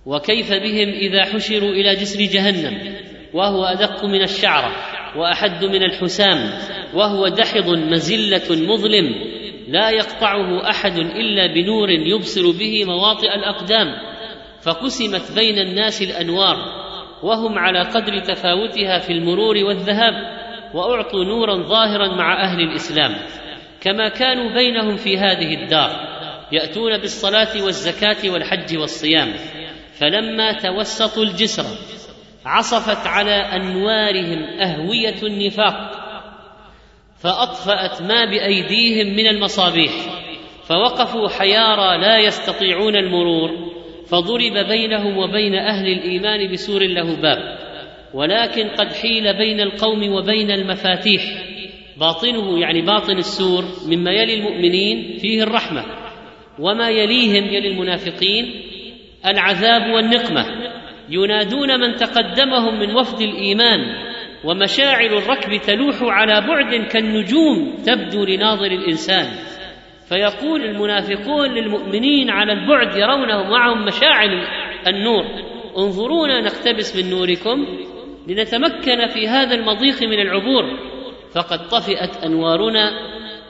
وكيف بهم اذا حشروا الى جسر جهنم وهو ادق من الشعره واحد من الحسام وهو دحض مزله مظلم لا يقطعه احد الا بنور يبصر به مواطئ الاقدام فقسمت بين الناس الانوار وهم على قدر تفاوتها في المرور والذهاب واعطوا نورا ظاهرا مع اهل الاسلام كما كانوا بينهم في هذه الدار ياتون بالصلاه والزكاه والحج والصيام فلما توسطوا الجسر عصفت على انوارهم اهويه النفاق فاطفات ما بايديهم من المصابيح فوقفوا حيارى لا يستطيعون المرور فضرب بينهم وبين اهل الايمان بسور له باب ولكن قد حيل بين القوم وبين المفاتيح باطنه يعني باطن السور مما يلي المؤمنين فيه الرحمه وما يليهم يلي المنافقين العذاب والنقمه ينادون من تقدمهم من وفد الايمان ومشاعر الركب تلوح على بعد كالنجوم تبدو لناظر الانسان فيقول المنافقون للمؤمنين على البعد يرونه معهم مشاعل النور انظرونا نقتبس من نوركم لنتمكن في هذا المضيق من العبور فقد طفئت انوارنا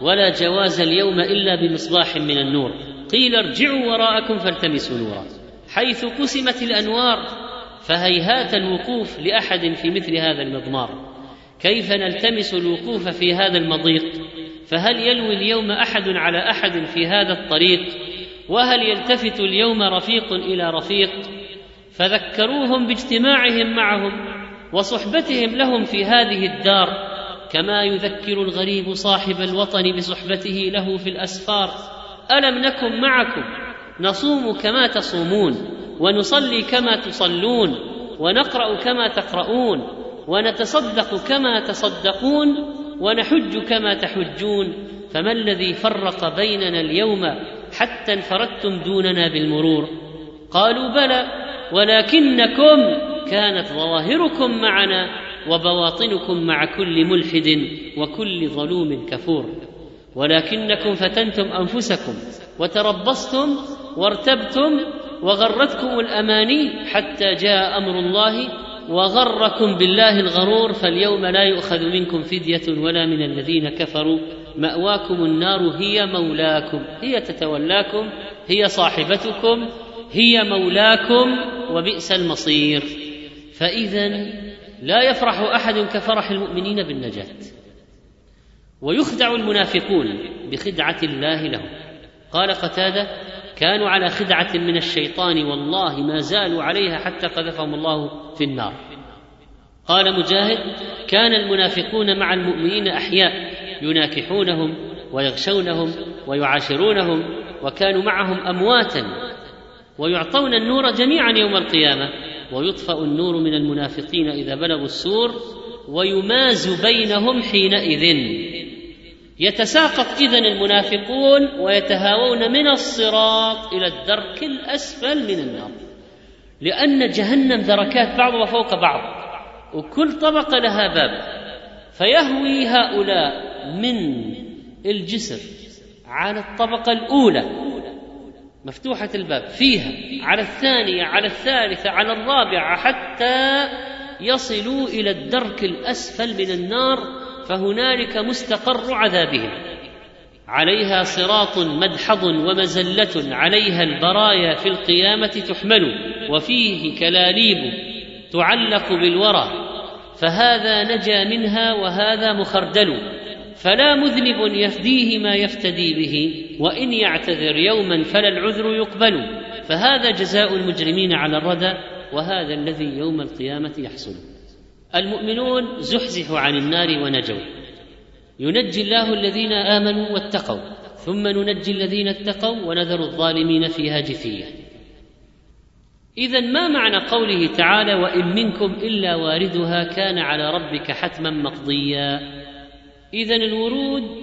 ولا جواز اليوم الا بمصباح من النور قيل ارجعوا وراءكم فالتمسوا نورا حيث قسمت الانوار فهيهات الوقوف لاحد في مثل هذا المضمار كيف نلتمس الوقوف في هذا المضيق فهل يلوي اليوم احد على احد في هذا الطريق وهل يلتفت اليوم رفيق الى رفيق فذكروهم باجتماعهم معهم وصحبتهم لهم في هذه الدار كما يذكر الغريب صاحب الوطن بصحبته له في الاسفار الم نكن معكم نصوم كما تصومون ونصلي كما تصلون ونقرا كما تقرؤون ونتصدق كما تصدقون ونحج كما تحجون فما الذي فرق بيننا اليوم حتى انفردتم دوننا بالمرور قالوا بلى ولكنكم كانت ظواهركم معنا وبواطنكم مع كل ملحد وكل ظلوم كفور ولكنكم فتنتم انفسكم وتربصتم وارتبتم وغرتكم الاماني حتى جاء امر الله وغركم بالله الغرور فاليوم لا يؤخذ منكم فديه ولا من الذين كفروا ماواكم النار هي مولاكم هي تتولاكم هي صاحبتكم هي مولاكم وبئس المصير فاذا لا يفرح احد كفرح المؤمنين بالنجاه ويخدع المنافقون بخدعه الله لهم قال قتاده كانوا على خدعه من الشيطان والله ما زالوا عليها حتى قذفهم الله في النار قال مجاهد كان المنافقون مع المؤمنين احياء يناكحونهم ويغشونهم ويعاشرونهم وكانوا معهم امواتا ويعطون النور جميعا يوم القيامه ويطفأ النور من المنافقين إذا بلغوا السور ويماز بينهم حينئذ يتساقط إذن المنافقون ويتهاوون من الصراط إلى الدرك الأسفل من النار لأن جهنم دركات بعضها فوق بعض وكل طبقة لها باب فيهوي هؤلاء من الجسر على الطبقة الأولى مفتوحة الباب فيها على الثانية على الثالثة على الرابعة حتى يصلوا إلى الدرك الأسفل من النار فهنالك مستقر عذابهم عليها صراط مدحض ومزلة عليها البرايا في القيامة تحمل وفيه كلاليب تعلق بالورى فهذا نجا منها وهذا مخردل فلا مذنب يفديه ما يفتدي به وان يعتذر يوما فلا العذر يقبل فهذا جزاء المجرمين على الردى وهذا الذي يوم القيامه يحصل المؤمنون زحزحوا عن النار ونجوا ينجي الله الذين امنوا واتقوا ثم ننجي الذين اتقوا ونذر الظالمين فيها جثيه اذا ما معنى قوله تعالى وان منكم الا واردها كان على ربك حتما مقضيا اذا الورود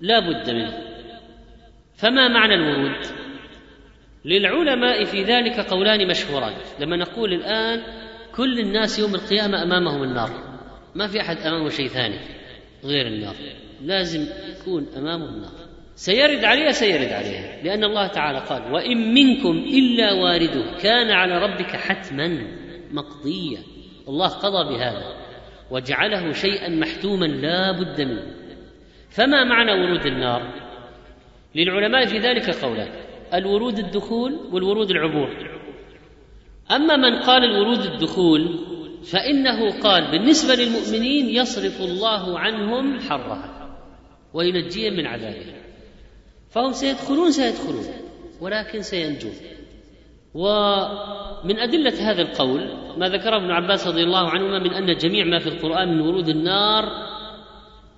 لا بد منه فما معنى الورود للعلماء في ذلك قولان مشهوران لما نقول الآن كل الناس يوم القيامة أمامهم النار ما في أحد أمامه شيء ثاني غير النار لازم يكون أمامه النار سيرد عليها سيرد عليها لأن الله تعالى قال وإن منكم إلا وارده كان على ربك حتما مقضيا الله قضى بهذا وجعله شيئا محتوما لا بد منه فما معنى ورود النار للعلماء في ذلك قولان الورود الدخول والورود العبور اما من قال الورود الدخول فانه قال بالنسبه للمؤمنين يصرف الله عنهم حرها وينجيهم من عذابه فهم سيدخلون سيدخلون ولكن سينجون ومن أدلة هذا القول ما ذكره ابن عباس رضي الله عنهما من أن جميع ما في القرآن من ورود النار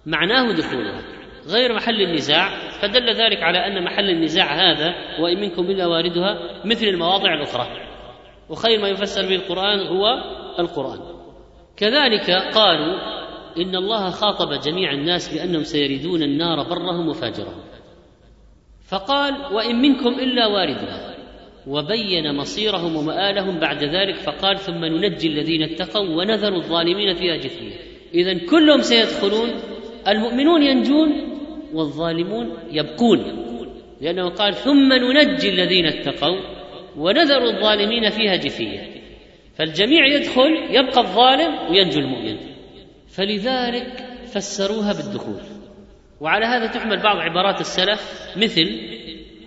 معناه دخولها غير محل النزاع فدل ذلك على ان محل النزاع هذا وان منكم الا واردها مثل المواضع الاخرى وخير ما يفسر به القران هو القران كذلك قالوا ان الله خاطب جميع الناس بانهم سيردون النار برهم وفاجرهم فقال وان منكم الا واردها وبين مصيرهم ومآلهم بعد ذلك فقال ثم ننجي الذين اتقوا ونذر الظالمين فيها جثية إذا كلهم سيدخلون المؤمنون ينجون والظالمون يبكون لأنه قال ثم ننجي الذين اتقوا ونذر الظالمين فيها جثية فالجميع يدخل يبقى الظالم وينجو المؤمن فلذلك فسروها بالدخول وعلى هذا تحمل بعض عبارات السلف مثل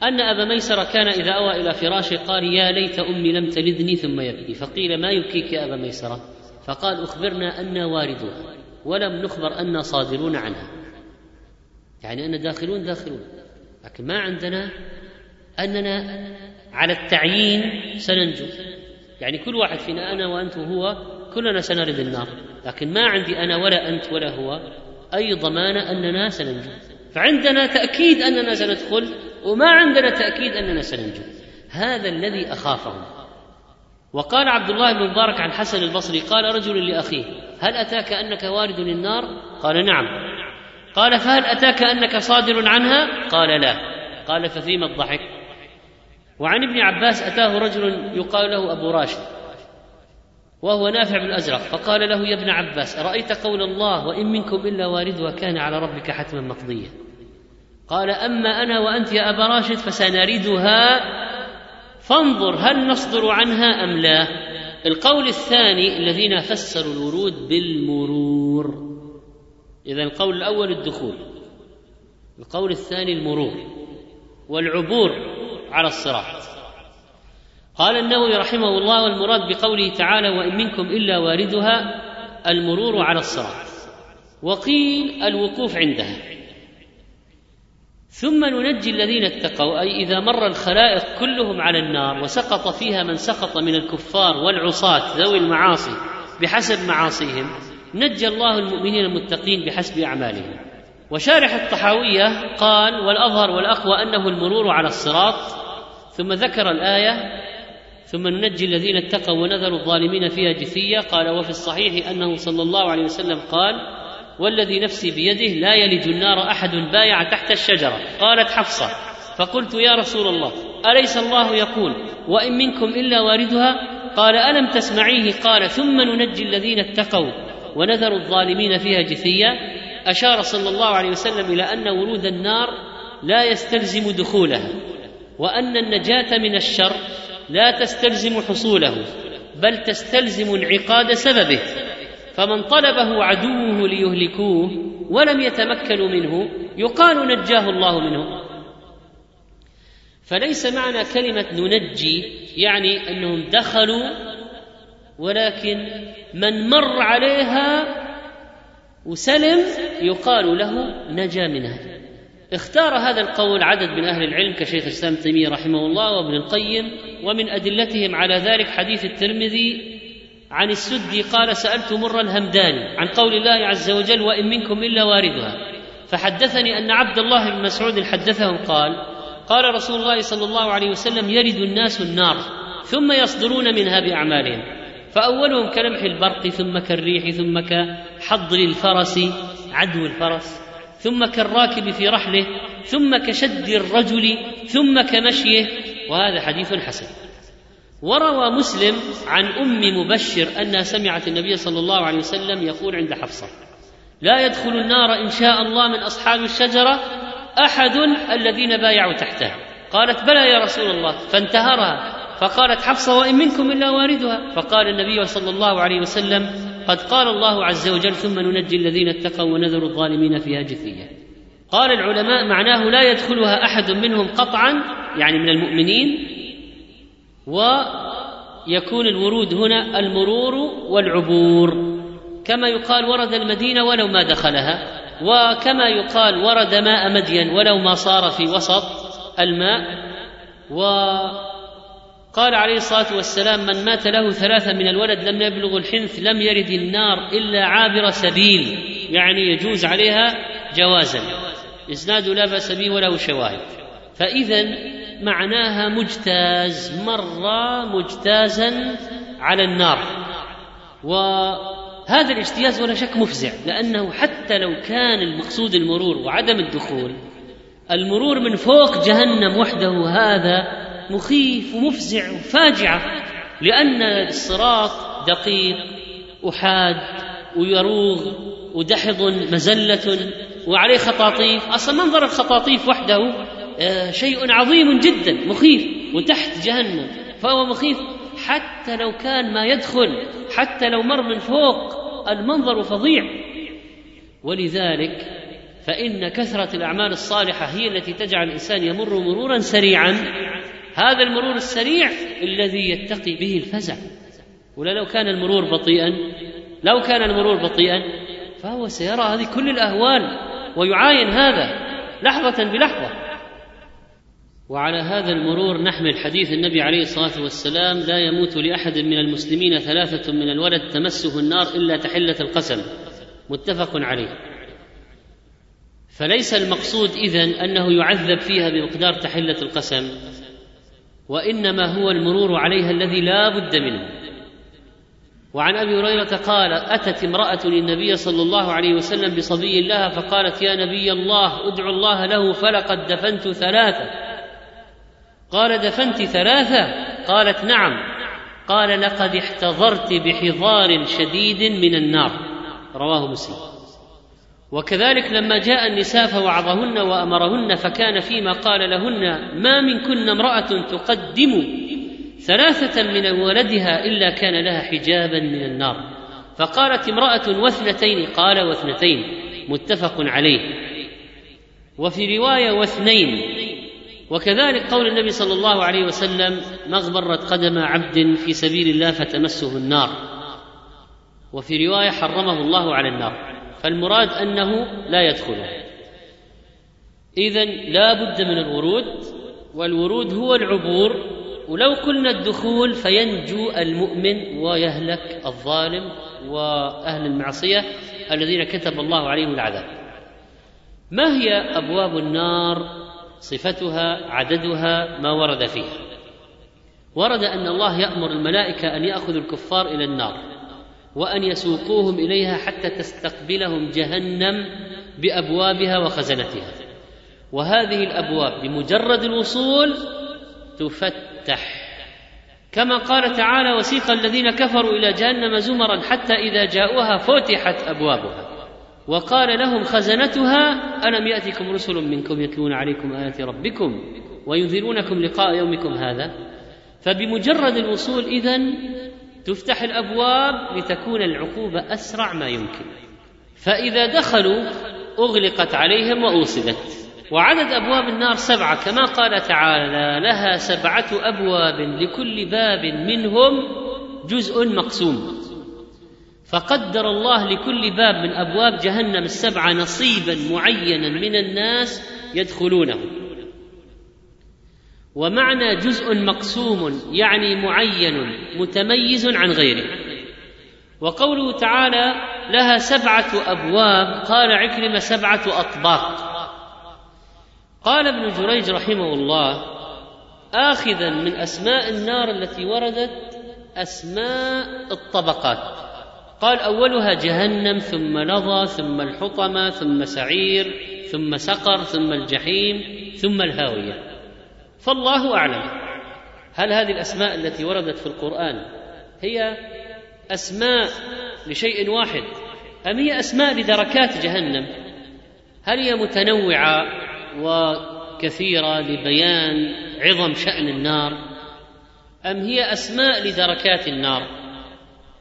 أن أبا ميسرة كان إذا أوى إلى فراشه قال يا ليت أمي لم تلدني ثم يبكي فقيل ما يبكيك يا أبا ميسرة فقال أخبرنا أنا واردوها ولم نخبر أنا صادرون عنها يعني أن داخلون داخلون لكن ما عندنا أننا على التعيين سننجو يعني كل واحد فينا أنا وأنت وهو كلنا سنرد النار لكن ما عندي أنا ولا أنت ولا هو أي ضمانة أننا سننجو فعندنا تأكيد أننا سندخل وما عندنا تأكيد أننا سننجو هذا الذي أخافهم وقال عبد الله بن مبارك عن حسن البصري قال رجل لأخيه هل أتاك أنك وارد للنار قال نعم قال فهل أتاك أنك صادر عنها قال لا قال ففيما الضحك وعن ابن عباس أتاه رجل يقال له أبو راشد وهو نافع بن الأزرق فقال له يا ابن عباس أرأيت قول الله وإن منكم إلا واردها كان على ربك حتما مقضيا قال أما أنا وأنت يا أبا راشد فسنردها فانظر هل نصدر عنها أم لا القول الثاني الذين فسروا الورود بالمرور إذا القول الأول الدخول القول الثاني المرور والعبور على الصراط قال النووي رحمه الله والمراد بقوله تعالى وإن منكم إلا واردها المرور على الصراط وقيل الوقوف عندها ثم ننجي الذين اتقوا أي إذا مر الخلائق كلهم على النار وسقط فيها من سقط من الكفار والعصاة ذوي المعاصي بحسب معاصيهم نجى الله المؤمنين المتقين بحسب اعمالهم وشارح الطحاويه قال والاظهر والاقوى انه المرور على الصراط ثم ذكر الايه ثم ننجي الذين اتقوا ونذر الظالمين فيها جثيه قال وفي الصحيح انه صلى الله عليه وسلم قال والذي نفسي بيده لا يلج النار احد بايع تحت الشجره قالت حفصه فقلت يا رسول الله اليس الله يقول وان منكم الا واردها قال الم تسمعيه قال ثم ننجي الذين اتقوا ونذر الظالمين فيها جثية أشار صلى الله عليه وسلم إلى أن ورود النار لا يستلزم دخولها وأن النجاة من الشر لا تستلزم حصوله بل تستلزم انعقاد سببه فمن طلبه عدوه ليهلكوه ولم يتمكنوا منه يقال نجاه الله منه فليس معنى كلمه ننجي يعني انهم دخلوا ولكن من مر عليها وسلم يقال له نجا منها اختار هذا القول عدد من أهل العلم كشيخ الإسلام تيمية رحمه الله وابن القيم ومن أدلتهم على ذلك حديث الترمذي عن السدي قال سألت مرا الهمداني عن قول الله عز وجل وإن منكم إلا واردها فحدثني أن عبد الله بن مسعود حدثهم قال قال رسول الله صلى الله عليه وسلم يرد الناس النار ثم يصدرون منها بأعمالهم فأولهم كلمح البرق ثم كالريح ثم كحضر الفرس عدو الفرس ثم كالراكب في رحله ثم كشد الرجل ثم كمشيه وهذا حديث حسن وروى مسلم عن أم مبشر أنها سمعت النبي صلى الله عليه وسلم يقول عند حفصة لا يدخل النار إن شاء الله من أصحاب الشجرة أحد الذين بايعوا تحتها قالت بلى يا رسول الله فانتهرها فقالت حفصة وإن منكم إلا واردها فقال النبي صلى الله عليه وسلم قد قال الله عز وجل ثم ننجي الذين اتقوا ونذر الظالمين فيها جثية قال العلماء معناه لا يدخلها أحد منهم قطعا يعني من المؤمنين ويكون الورود هنا المرور والعبور كما يقال ورد المدينة ولو ما دخلها وكما يقال ورد ماء مدين ولو ما صار في وسط الماء و قال عليه الصلاه والسلام من مات له ثلاثه من الولد لم يبلغ الحنث لم يرد النار الا عابر سبيل يعني يجوز عليها جوازا اسناد لا باس به وله شواهد فاذا معناها مجتاز مر مجتازا على النار وهذا الاجتياز ولا شك مفزع لانه حتى لو كان المقصود المرور وعدم الدخول المرور من فوق جهنم وحده هذا مخيف ومفزع وفاجعة لأن الصراط دقيق وحاد ويروغ ودحض مزلة وعليه خطاطيف أصلا منظر الخطاطيف وحده آه، شيء عظيم جدا مخيف وتحت جهنم فهو مخيف حتى لو كان ما يدخل حتى لو مر من فوق المنظر فظيع ولذلك فإن كثرة الأعمال الصالحة هي التي تجعل الإنسان يمر مرورا سريعا هذا المرور السريع الذي يتقي به الفزع ولا لو كان المرور بطيئا لو كان المرور بطيئا فهو سيرى هذه كل الاهوال ويعاين هذا لحظه بلحظه وعلى هذا المرور نحمل حديث النبي عليه الصلاه والسلام لا يموت لاحد من المسلمين ثلاثه من الولد تمسه النار الا تحله القسم متفق عليه فليس المقصود اذن انه يعذب فيها بمقدار تحله القسم وانما هو المرور عليها الذي لا بد منه وعن ابي هريره قال اتت امراه للنبي صلى الله عليه وسلم بصبي لها فقالت يا نبي الله ادعو الله له فلقد دفنت ثلاثه قال دفنت ثلاثه قالت نعم قال لقد احتضرت بحضار شديد من النار رواه مسلم وكذلك لما جاء النساء فوعظهن وامرهن فكان فيما قال لهن ما منكن امراه تقدم ثلاثه من ولدها الا كان لها حجابا من النار فقالت امراه واثنتين قال واثنتين متفق عليه وفي روايه واثنين وكذلك قول النبي صلى الله عليه وسلم ما اغبرت قدم عبد في سبيل الله فتمسه النار وفي روايه حرمه الله على النار فالمراد أنه لا يدخله إذا لا بد من الورود والورود هو العبور ولو قلنا الدخول فينجو المؤمن ويهلك الظالم وأهل المعصية الذين كتب الله عليهم العذاب ما هي أبواب النار صفتها عددها ما ورد فيها ورد أن الله يأمر الملائكة أن يأخذوا الكفار إلى النار وان يسوقوهم اليها حتى تستقبلهم جهنم بابوابها وخزنتها وهذه الابواب بمجرد الوصول تفتح كما قال تعالى وسيق الذين كفروا الى جهنم زمرا حتى اذا جاءوها فتحت ابوابها وقال لهم خزنتها الم ياتكم رسل منكم يتلون عليكم ايات ربكم وينذرونكم لقاء يومكم هذا فبمجرد الوصول اذا تفتح الابواب لتكون العقوبه اسرع ما يمكن فاذا دخلوا اغلقت عليهم واوصدت وعدد ابواب النار سبعه كما قال تعالى لها سبعه ابواب لكل باب منهم جزء مقسوم فقدر الله لكل باب من ابواب جهنم السبعه نصيبا معينا من الناس يدخلونه ومعنى جزء مقسوم يعني معين متميز عن غيره وقوله تعالى لها سبعه ابواب قال عكرمه سبعه اطباق قال ابن جريج رحمه الله اخذا من اسماء النار التي وردت اسماء الطبقات قال اولها جهنم ثم لظى ثم الحطمه ثم سعير ثم سقر ثم الجحيم ثم الهاويه فالله اعلم هل هذه الاسماء التي وردت في القران هي اسماء لشيء واحد ام هي اسماء لدركات جهنم هل هي متنوعه وكثيره لبيان عظم شان النار ام هي اسماء لدركات النار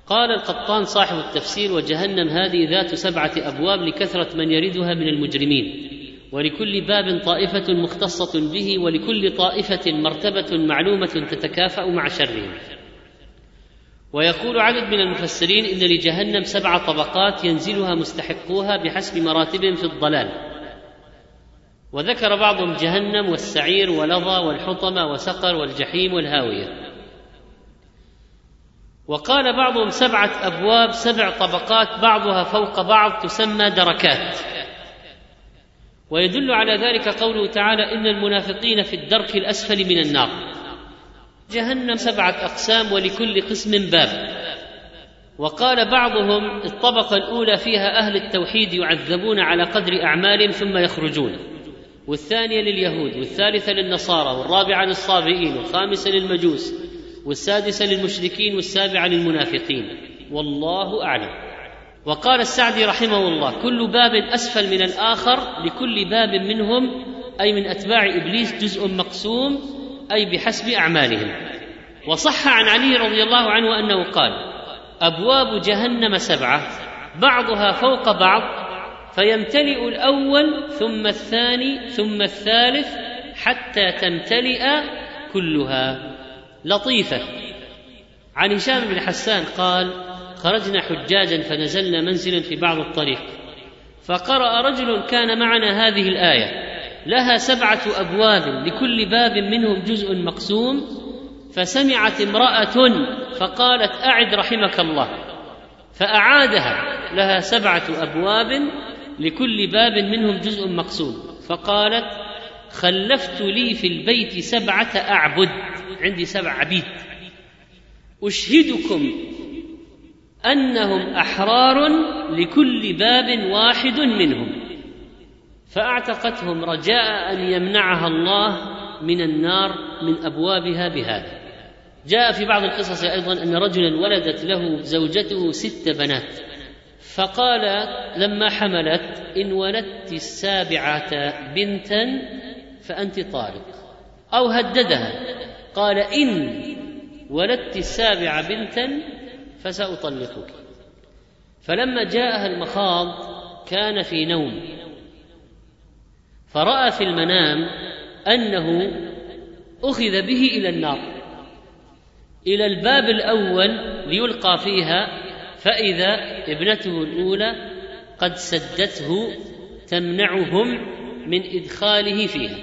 قال القطان صاحب التفسير وجهنم هذه ذات سبعه ابواب لكثره من يردها من المجرمين ولكل باب طائفة مختصة به ولكل طائفة مرتبة معلومة تتكافأ مع شرهم ويقول عدد من المفسرين إن لجهنم سبع طبقات ينزلها مستحقوها بحسب مراتبهم في الضلال وذكر بعضهم جهنم والسعير ولظى والحطمة وسقر والجحيم والهاوية وقال بعضهم سبعة أبواب سبع طبقات بعضها فوق بعض تسمى دركات ويدل على ذلك قوله تعالى ان المنافقين في الدرك الاسفل من النار جهنم سبعه اقسام ولكل قسم باب وقال بعضهم الطبقه الاولى فيها اهل التوحيد يعذبون على قدر اعمالهم ثم يخرجون والثانيه لليهود والثالثه للنصارى والرابعه للصابئين والخامسه للمجوس والسادسه للمشركين والسابعه للمنافقين والله اعلم وقال السعدي رحمه الله كل باب اسفل من الاخر لكل باب منهم اي من اتباع ابليس جزء مقسوم اي بحسب اعمالهم وصح عن علي رضي الله عنه انه قال ابواب جهنم سبعه بعضها فوق بعض فيمتلئ الاول ثم الثاني ثم الثالث حتى تمتلئ كلها لطيفه عن هشام بن حسان قال خرجنا حجاجا فنزلنا منزلا في بعض الطريق فقرأ رجل كان معنا هذه الآية لها سبعة أبواب لكل باب منهم جزء مقسوم فسمعت امرأة فقالت أعد رحمك الله فأعادها لها سبعة أبواب لكل باب منهم جزء مقسوم فقالت خلفت لي في البيت سبعة أعبد عندي سبع عبيد أشهدكم انهم احرار لكل باب واحد منهم فاعتقتهم رجاء ان يمنعها الله من النار من ابوابها بهذا جاء في بعض القصص ايضا ان رجلا ولدت له زوجته ست بنات فقال لما حملت ان ولدت السابعه بنتا فانت طالق او هددها قال ان ولدت السابعه بنتا فسأطلقك فلما جاءها المخاض كان في نوم فرأى في المنام أنه أخذ به إلى النار إلى الباب الأول ليلقى فيها فإذا ابنته الأولى قد سدته تمنعهم من إدخاله فيها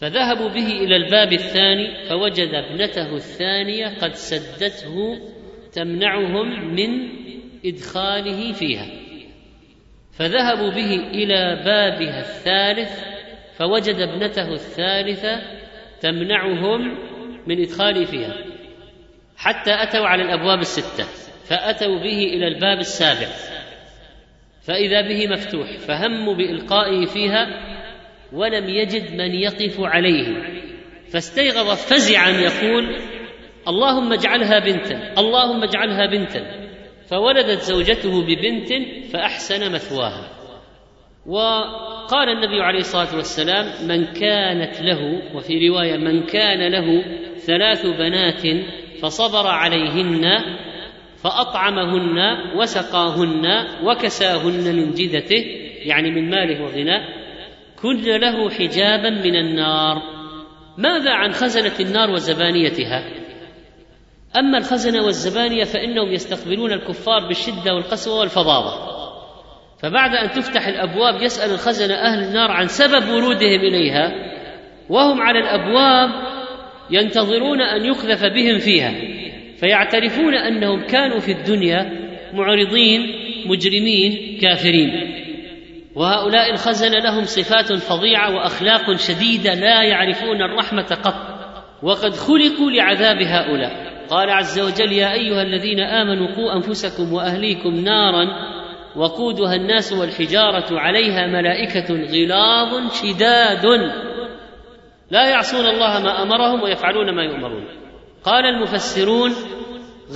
فذهبوا به إلى الباب الثاني فوجد ابنته الثانية قد سدته تمنعهم من ادخاله فيها فذهبوا به الى بابها الثالث فوجد ابنته الثالثه تمنعهم من ادخاله فيها حتى اتوا على الابواب السته فاتوا به الى الباب السابع فاذا به مفتوح فهموا بالقائه فيها ولم يجد من يقف عليه فاستيقظ فزعا يقول اللهم اجعلها بنتا اللهم اجعلها بنتا فولدت زوجته ببنت فأحسن مثواها وقال النبي عليه الصلاة والسلام من كانت له وفي رواية من كان له ثلاث بنات فصبر عليهن فأطعمهن وسقاهن وكساهن من جدته يعني من ماله وغناه كن له حجابا من النار ماذا عن خزنة النار وزبانيتها أما الخزنة والزبانية فإنهم يستقبلون الكفار بالشدة والقسوة والفظاظة فبعد أن تفتح الأبواب يسأل الخزنة أهل النار عن سبب ورودهم إليها وهم على الأبواب ينتظرون أن يقذف بهم فيها فيعترفون أنهم كانوا في الدنيا معرضين مجرمين كافرين وهؤلاء الخزنة لهم صفات فظيعة وأخلاق شديدة لا يعرفون الرحمة قط وقد خلقوا لعذاب هؤلاء قال عز وجل يا ايها الذين امنوا قوا انفسكم واهليكم نارا وقودها الناس والحجاره عليها ملائكه غلاظ شداد لا يعصون الله ما امرهم ويفعلون ما يؤمرون قال المفسرون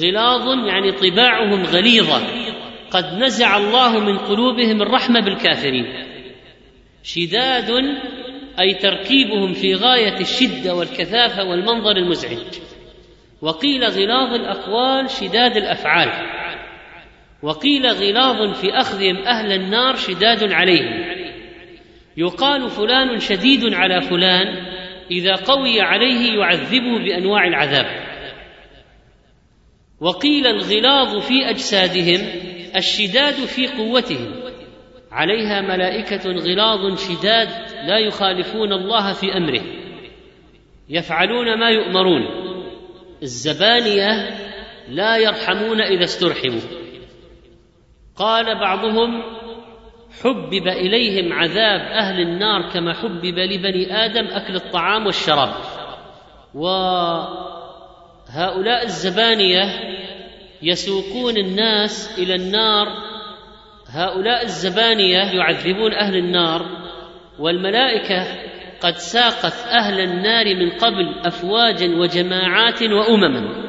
غلاظ يعني طباعهم غليظه قد نزع الله من قلوبهم الرحمه بالكافرين شداد اي تركيبهم في غايه الشده والكثافه والمنظر المزعج وقيل غلاظ الاقوال شداد الافعال وقيل غلاظ في اخذهم اهل النار شداد عليهم يقال فلان شديد على فلان اذا قوي عليه يعذبه بانواع العذاب وقيل الغلاظ في اجسادهم الشداد في قوتهم عليها ملائكه غلاظ شداد لا يخالفون الله في امره يفعلون ما يؤمرون الزبانيه لا يرحمون اذا استرحموا قال بعضهم حبب اليهم عذاب اهل النار كما حبب لبني ادم اكل الطعام والشراب وهؤلاء الزبانيه يسوقون الناس الى النار هؤلاء الزبانيه يعذبون اهل النار والملائكه قد ساقت أهل النار من قبل أفواجا وجماعات وأمما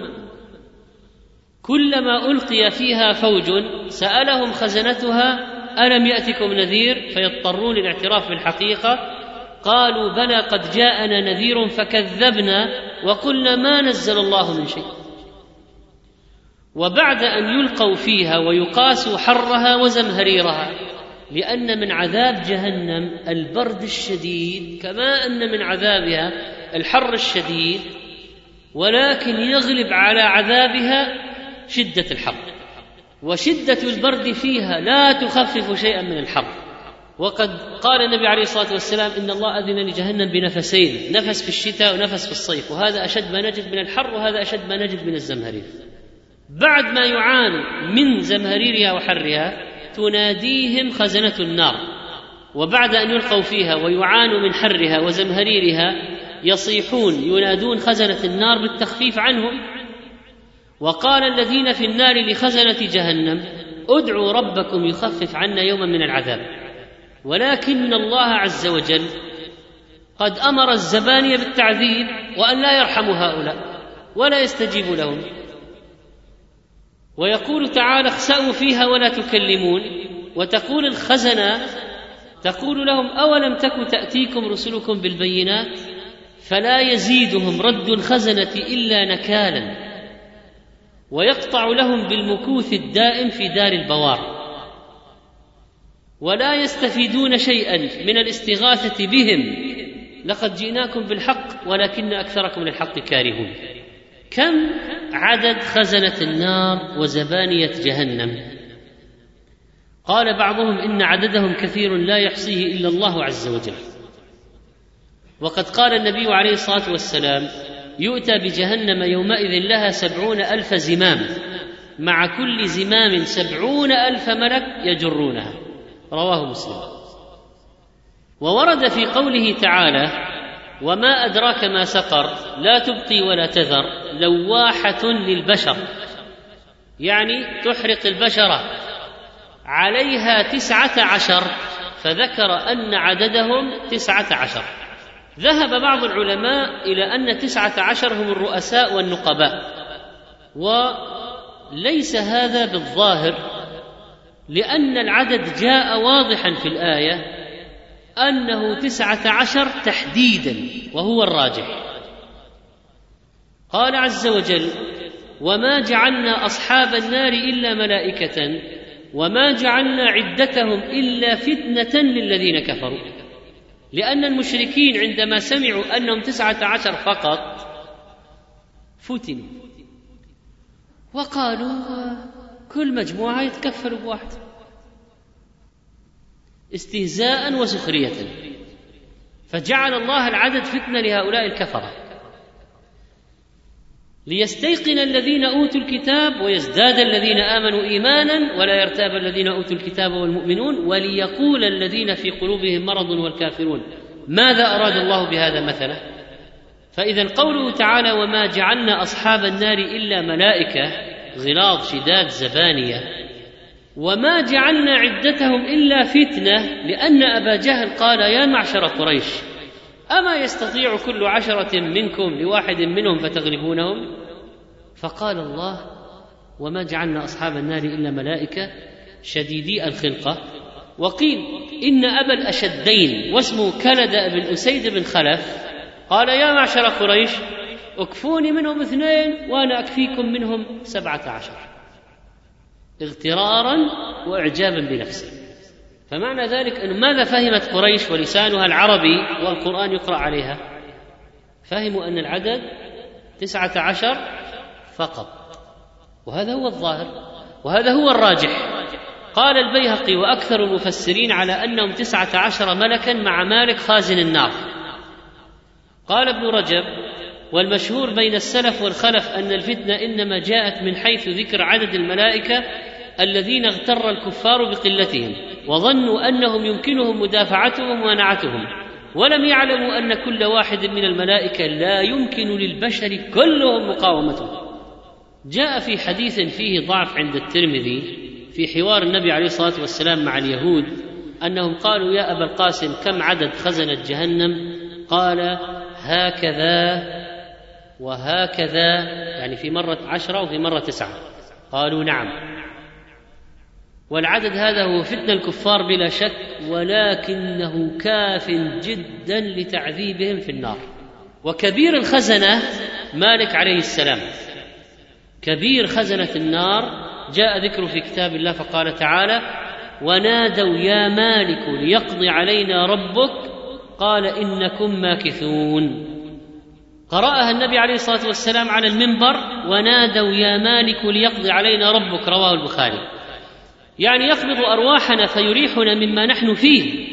كلما ألقي فيها فوج سألهم خزنتها ألم يأتكم نذير فيضطرون للاعتراف بالحقيقة قالوا بلى قد جاءنا نذير فكذبنا وقلنا ما نزل الله من شيء وبعد أن يلقوا فيها ويقاسوا حرها وزمهريرها لأن من عذاب جهنم البرد الشديد كما أن من عذابها الحر الشديد ولكن يغلب على عذابها شدة الحر وشدة البرد فيها لا تخفف شيئا من الحر وقد قال النبي عليه الصلاة والسلام إن الله أذن لجهنم بنفسين نفس في الشتاء ونفس في الصيف وهذا أشد ما نجد من الحر وهذا أشد ما نجد من الزمهرير بعد ما يعاني من زمهريرها وحرها تناديهم خزنه النار وبعد ان يلقوا فيها ويعانوا من حرها وزمهريرها يصيحون ينادون خزنه النار بالتخفيف عنهم وقال الذين في النار لخزنه جهنم ادعوا ربكم يخفف عنا يوما من العذاب ولكن الله عز وجل قد امر الزبانيه بالتعذيب وان لا يرحم هؤلاء ولا يستجيب لهم ويقول تعالى اخسأوا فيها ولا تكلمون وتقول الخزنة تقول لهم أولم تك تأتيكم رسلكم بالبينات فلا يزيدهم رد الخزنة إلا نكالا ويقطع لهم بالمكوث الدائم في دار البوار ولا يستفيدون شيئا من الاستغاثة بهم لقد جئناكم بالحق ولكن أكثركم للحق كارهون كم عدد خزنة النار وزبانية جهنم قال بعضهم إن عددهم كثير لا يحصيه إلا الله عز وجل وقد قال النبي عليه الصلاة والسلام يؤتى بجهنم يومئذ لها سبعون ألف زمام مع كل زمام سبعون ألف ملك يجرونها رواه مسلم وورد في قوله تعالى وما أدراك ما سقر لا تبقي ولا تذر لواحة للبشر يعني تحرق البشرة عليها تسعة عشر فذكر أن عددهم تسعة عشر ذهب بعض العلماء إلى أن تسعة عشر هم الرؤساء والنقباء وليس هذا بالظاهر لأن العدد جاء واضحا في الآية أنه تسعة عشر تحديدا وهو الراجح قال عز وجل وما جعلنا أصحاب النار إلا ملائكة وما جعلنا عدتهم إلا فتنة للذين كفروا لأن المشركين عندما سمعوا أنهم تسعة عشر فقط فتنوا وقالوا كل مجموعة يتكفر بواحد استهزاء وسخريه فجعل الله العدد فتنه لهؤلاء الكفره ليستيقن الذين اوتوا الكتاب ويزداد الذين امنوا ايمانا ولا يرتاب الذين اوتوا الكتاب والمؤمنون وليقول الذين في قلوبهم مرض والكافرون ماذا اراد الله بهذا مثلا فاذا قوله تعالى وما جعلنا اصحاب النار الا ملائكه غلاظ شداد زبانيه وما جعلنا عدتهم الا فتنه لان ابا جهل قال يا معشر قريش اما يستطيع كل عشره منكم لواحد منهم فتغلبونهم فقال الله وما جعلنا اصحاب النار الا ملائكه شديدي الخلقه وقيل ان ابا الاشدين واسمه كلد بن اسيد بن خلف قال يا معشر قريش اكفوني منهم اثنين وانا اكفيكم منهم سبعه عشر اغترارا واعجابا بنفسه فمعنى ذلك ان ماذا فهمت قريش ولسانها العربي والقران يقرا عليها فهموا ان العدد تسعه عشر فقط وهذا هو الظاهر وهذا هو الراجح قال البيهقي واكثر المفسرين على انهم تسعه عشر ملكا مع مالك خازن النار قال ابن رجب والمشهور بين السلف والخلف ان الفتنه انما جاءت من حيث ذكر عدد الملائكه الذين اغتر الكفار بقلتهم وظنوا انهم يمكنهم مدافعتهم ونعتهم ولم يعلموا ان كل واحد من الملائكه لا يمكن للبشر كلهم مقاومته جاء في حديث فيه ضعف عند الترمذي في حوار النبي عليه الصلاه والسلام مع اليهود انهم قالوا يا ابا القاسم كم عدد خزنه جهنم قال هكذا وهكذا يعني في مره عشره وفي مره تسعه قالوا نعم والعدد هذا هو فتنة الكفار بلا شك ولكنه كاف جدا لتعذيبهم في النار وكبير الخزنة مالك عليه السلام كبير خزنة النار جاء ذكره في كتاب الله فقال تعالى ونادوا يا مالك ليقضي علينا ربك قال إنكم ماكثون قرأها النبي عليه الصلاة والسلام على المنبر ونادوا يا مالك ليقضي علينا ربك رواه البخاري يعني يقبض ارواحنا فيريحنا مما نحن فيه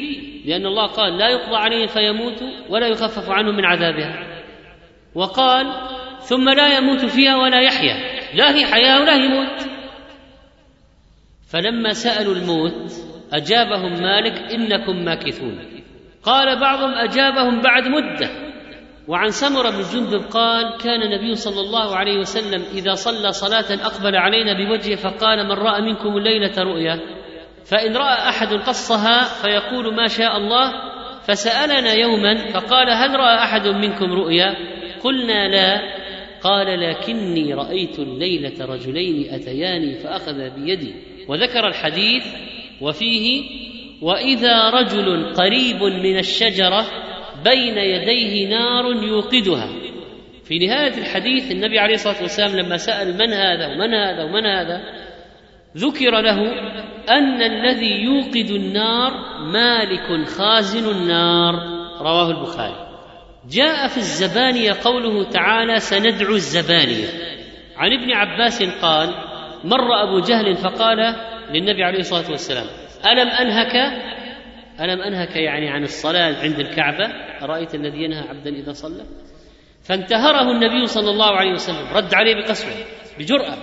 لان الله قال لا يقضى عليهم فيموتوا ولا يخفف عنهم من عذابها وقال ثم لا يموت فيها ولا يحيا لا هي حياه ولا هي موت فلما سالوا الموت اجابهم مالك انكم ماكثون قال بعضهم اجابهم بعد مده وعن سمره بن جندب قال كان النبي صلى الله عليه وسلم اذا صلى صلاه اقبل علينا بوجهه فقال من راى منكم الليله رؤيا فان راى احد قصها فيقول ما شاء الله فسالنا يوما فقال هل راى احد منكم رؤيا قلنا لا قال لكني رايت الليله رجلين اتياني فاخذ بيدي وذكر الحديث وفيه واذا رجل قريب من الشجره بين يديه نار يوقدها في نهاية الحديث النبي عليه الصلاة والسلام لما سأل من هذا ومن هذا ومن هذا ذكر له أن الذي يوقد النار مالك خازن النار رواه البخاري جاء في الزبانية قوله تعالى سندعو الزبانية عن ابن عباس قال مر أبو جهل فقال للنبي عليه الصلاة والسلام ألم أنهك ألم أنهك يعني عن الصلاة عند الكعبة أرأيت الذي ينهى عبدا إذا صلى فانتهره النبي صلى الله عليه وسلم رد عليه بقسوة بجرأة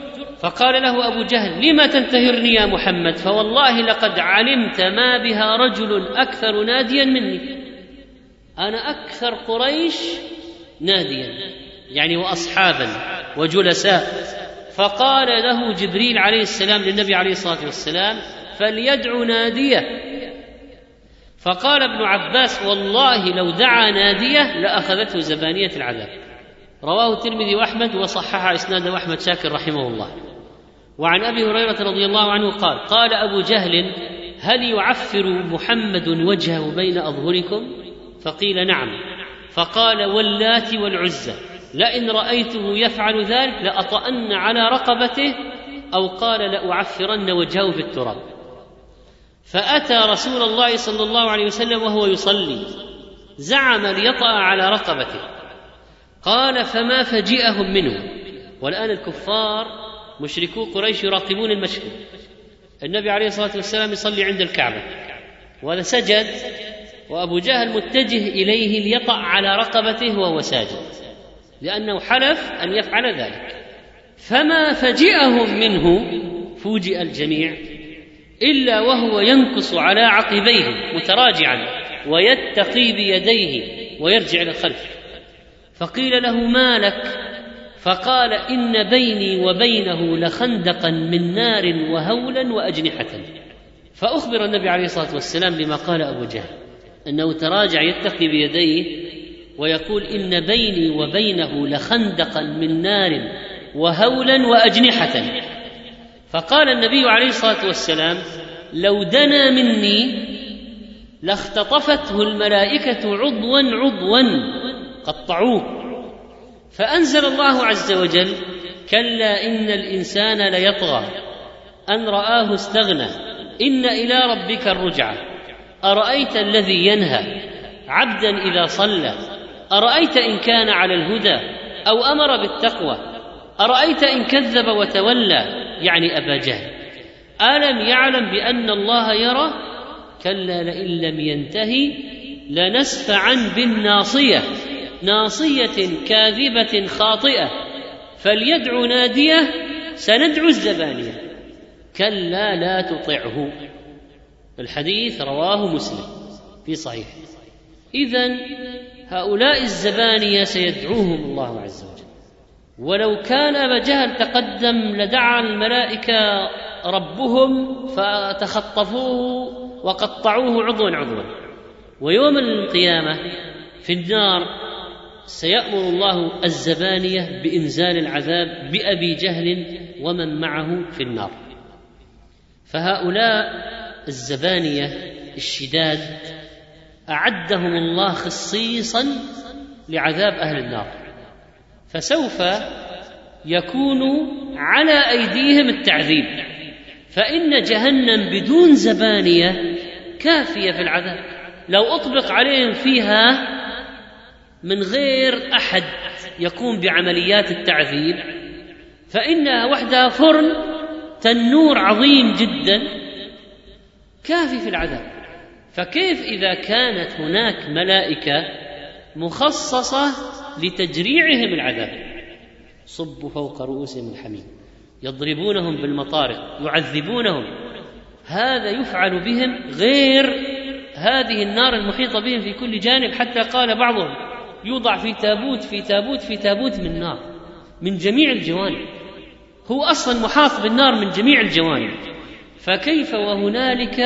فقال له أبو جهل لم تنتهرني يا محمد فوالله لقد علمت ما بها رجل أكثر ناديا مني أنا أكثر قريش ناديا يعني وأصحابا وجلساء فقال له جبريل عليه السلام للنبي عليه الصلاة والسلام فليدع ناديه فقال ابن عباس والله لو دعا ناديه لاخذته زبانيه العذاب رواه الترمذي واحمد وصحح اسناده احمد شاكر رحمه الله وعن ابي هريره رضي الله عنه قال قال ابو جهل هل يعفر محمد وجهه بين اظهركم فقيل نعم فقال واللات والعزى لئن رايته يفعل ذلك لاطان على رقبته او قال لاعفرن وجهه في التراب فأتى رسول الله صلى الله عليه وسلم وهو يصلي زعم ليطأ على رقبته قال فما فجئهم منه والآن الكفار مشركو قريش يراقبون المشهد النبي عليه الصلاة والسلام يصلي عند الكعبة وهذا سجد وأبو جهل متجه إليه ليطأ على رقبته وهو ساجد لأنه حلف أن يفعل ذلك فما فجئهم منه فوجئ الجميع الا وهو ينكص على عقبيه متراجعا ويتقي بيديه ويرجع الى الخلف فقيل له ما لك فقال ان بيني وبينه لخندقا من نار وهولا واجنحه فاخبر النبي عليه الصلاه والسلام بما قال ابو جهل انه تراجع يتقي بيديه ويقول ان بيني وبينه لخندقا من نار وهولا واجنحه فقال النبي عليه الصلاه والسلام لو دنا مني لاختطفته الملائكه عضوا عضوا قطعوه فانزل الله عز وجل كلا ان الانسان ليطغى ان راه استغنى ان الى ربك الرجعى ارايت الذي ينهى عبدا اذا صلى ارايت ان كان على الهدى او امر بالتقوى أرأيت إن كذب وتولى يعني أبا جهل ألم يعلم بأن الله يرى كلا لئن لم ينتهي لنسفعا بالناصية ناصية كاذبة خاطئة فليدع نادية سندعو الزبانية كلا لا تطعه الحديث رواه مسلم في صحيح إذا هؤلاء الزبانية سيدعوهم الله عز وجل ولو كان أبا جهل تقدم لدعا الملائكة ربهم فتخطفوه وقطعوه عضوا عضوا ويوم القيامة في النار سيأمر الله الزبانية بإنزال العذاب بأبي جهل ومن معه في النار فهؤلاء الزبانية الشداد أعدهم الله خصيصا لعذاب أهل النار فسوف يكون على ايديهم التعذيب فان جهنم بدون زبانيه كافيه في العذاب لو اطبق عليهم فيها من غير احد يقوم بعمليات التعذيب فانها وحدها فرن تنور عظيم جدا كافي في العذاب فكيف اذا كانت هناك ملائكه مخصصه لتجريعهم العذاب صبوا فوق رؤوسهم الحميم يضربونهم بالمطارق يعذبونهم هذا يفعل بهم غير هذه النار المحيطه بهم في كل جانب حتى قال بعضهم يوضع في تابوت في تابوت في تابوت من نار من جميع الجوانب هو اصلا محاط بالنار من جميع الجوانب فكيف وهنالك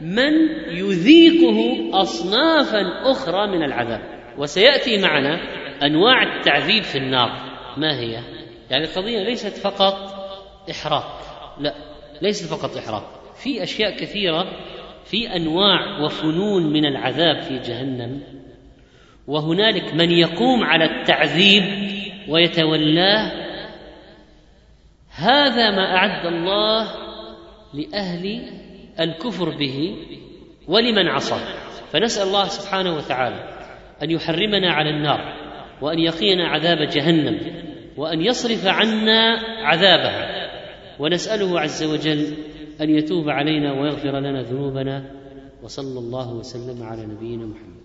من يذيقه اصنافا اخرى من العذاب وسياتي معنا انواع التعذيب في النار ما هي؟ يعني القضيه ليست فقط احراق لا ليست فقط احراق في اشياء كثيره في انواع وفنون من العذاب في جهنم وهنالك من يقوم على التعذيب ويتولاه هذا ما اعد الله لاهل الكفر به ولمن عصاه فنسال الله سبحانه وتعالى ان يحرمنا على النار وان يقينا عذاب جهنم وان يصرف عنا عذابها ونساله عز وجل ان يتوب علينا ويغفر لنا ذنوبنا وصلى الله وسلم على نبينا محمد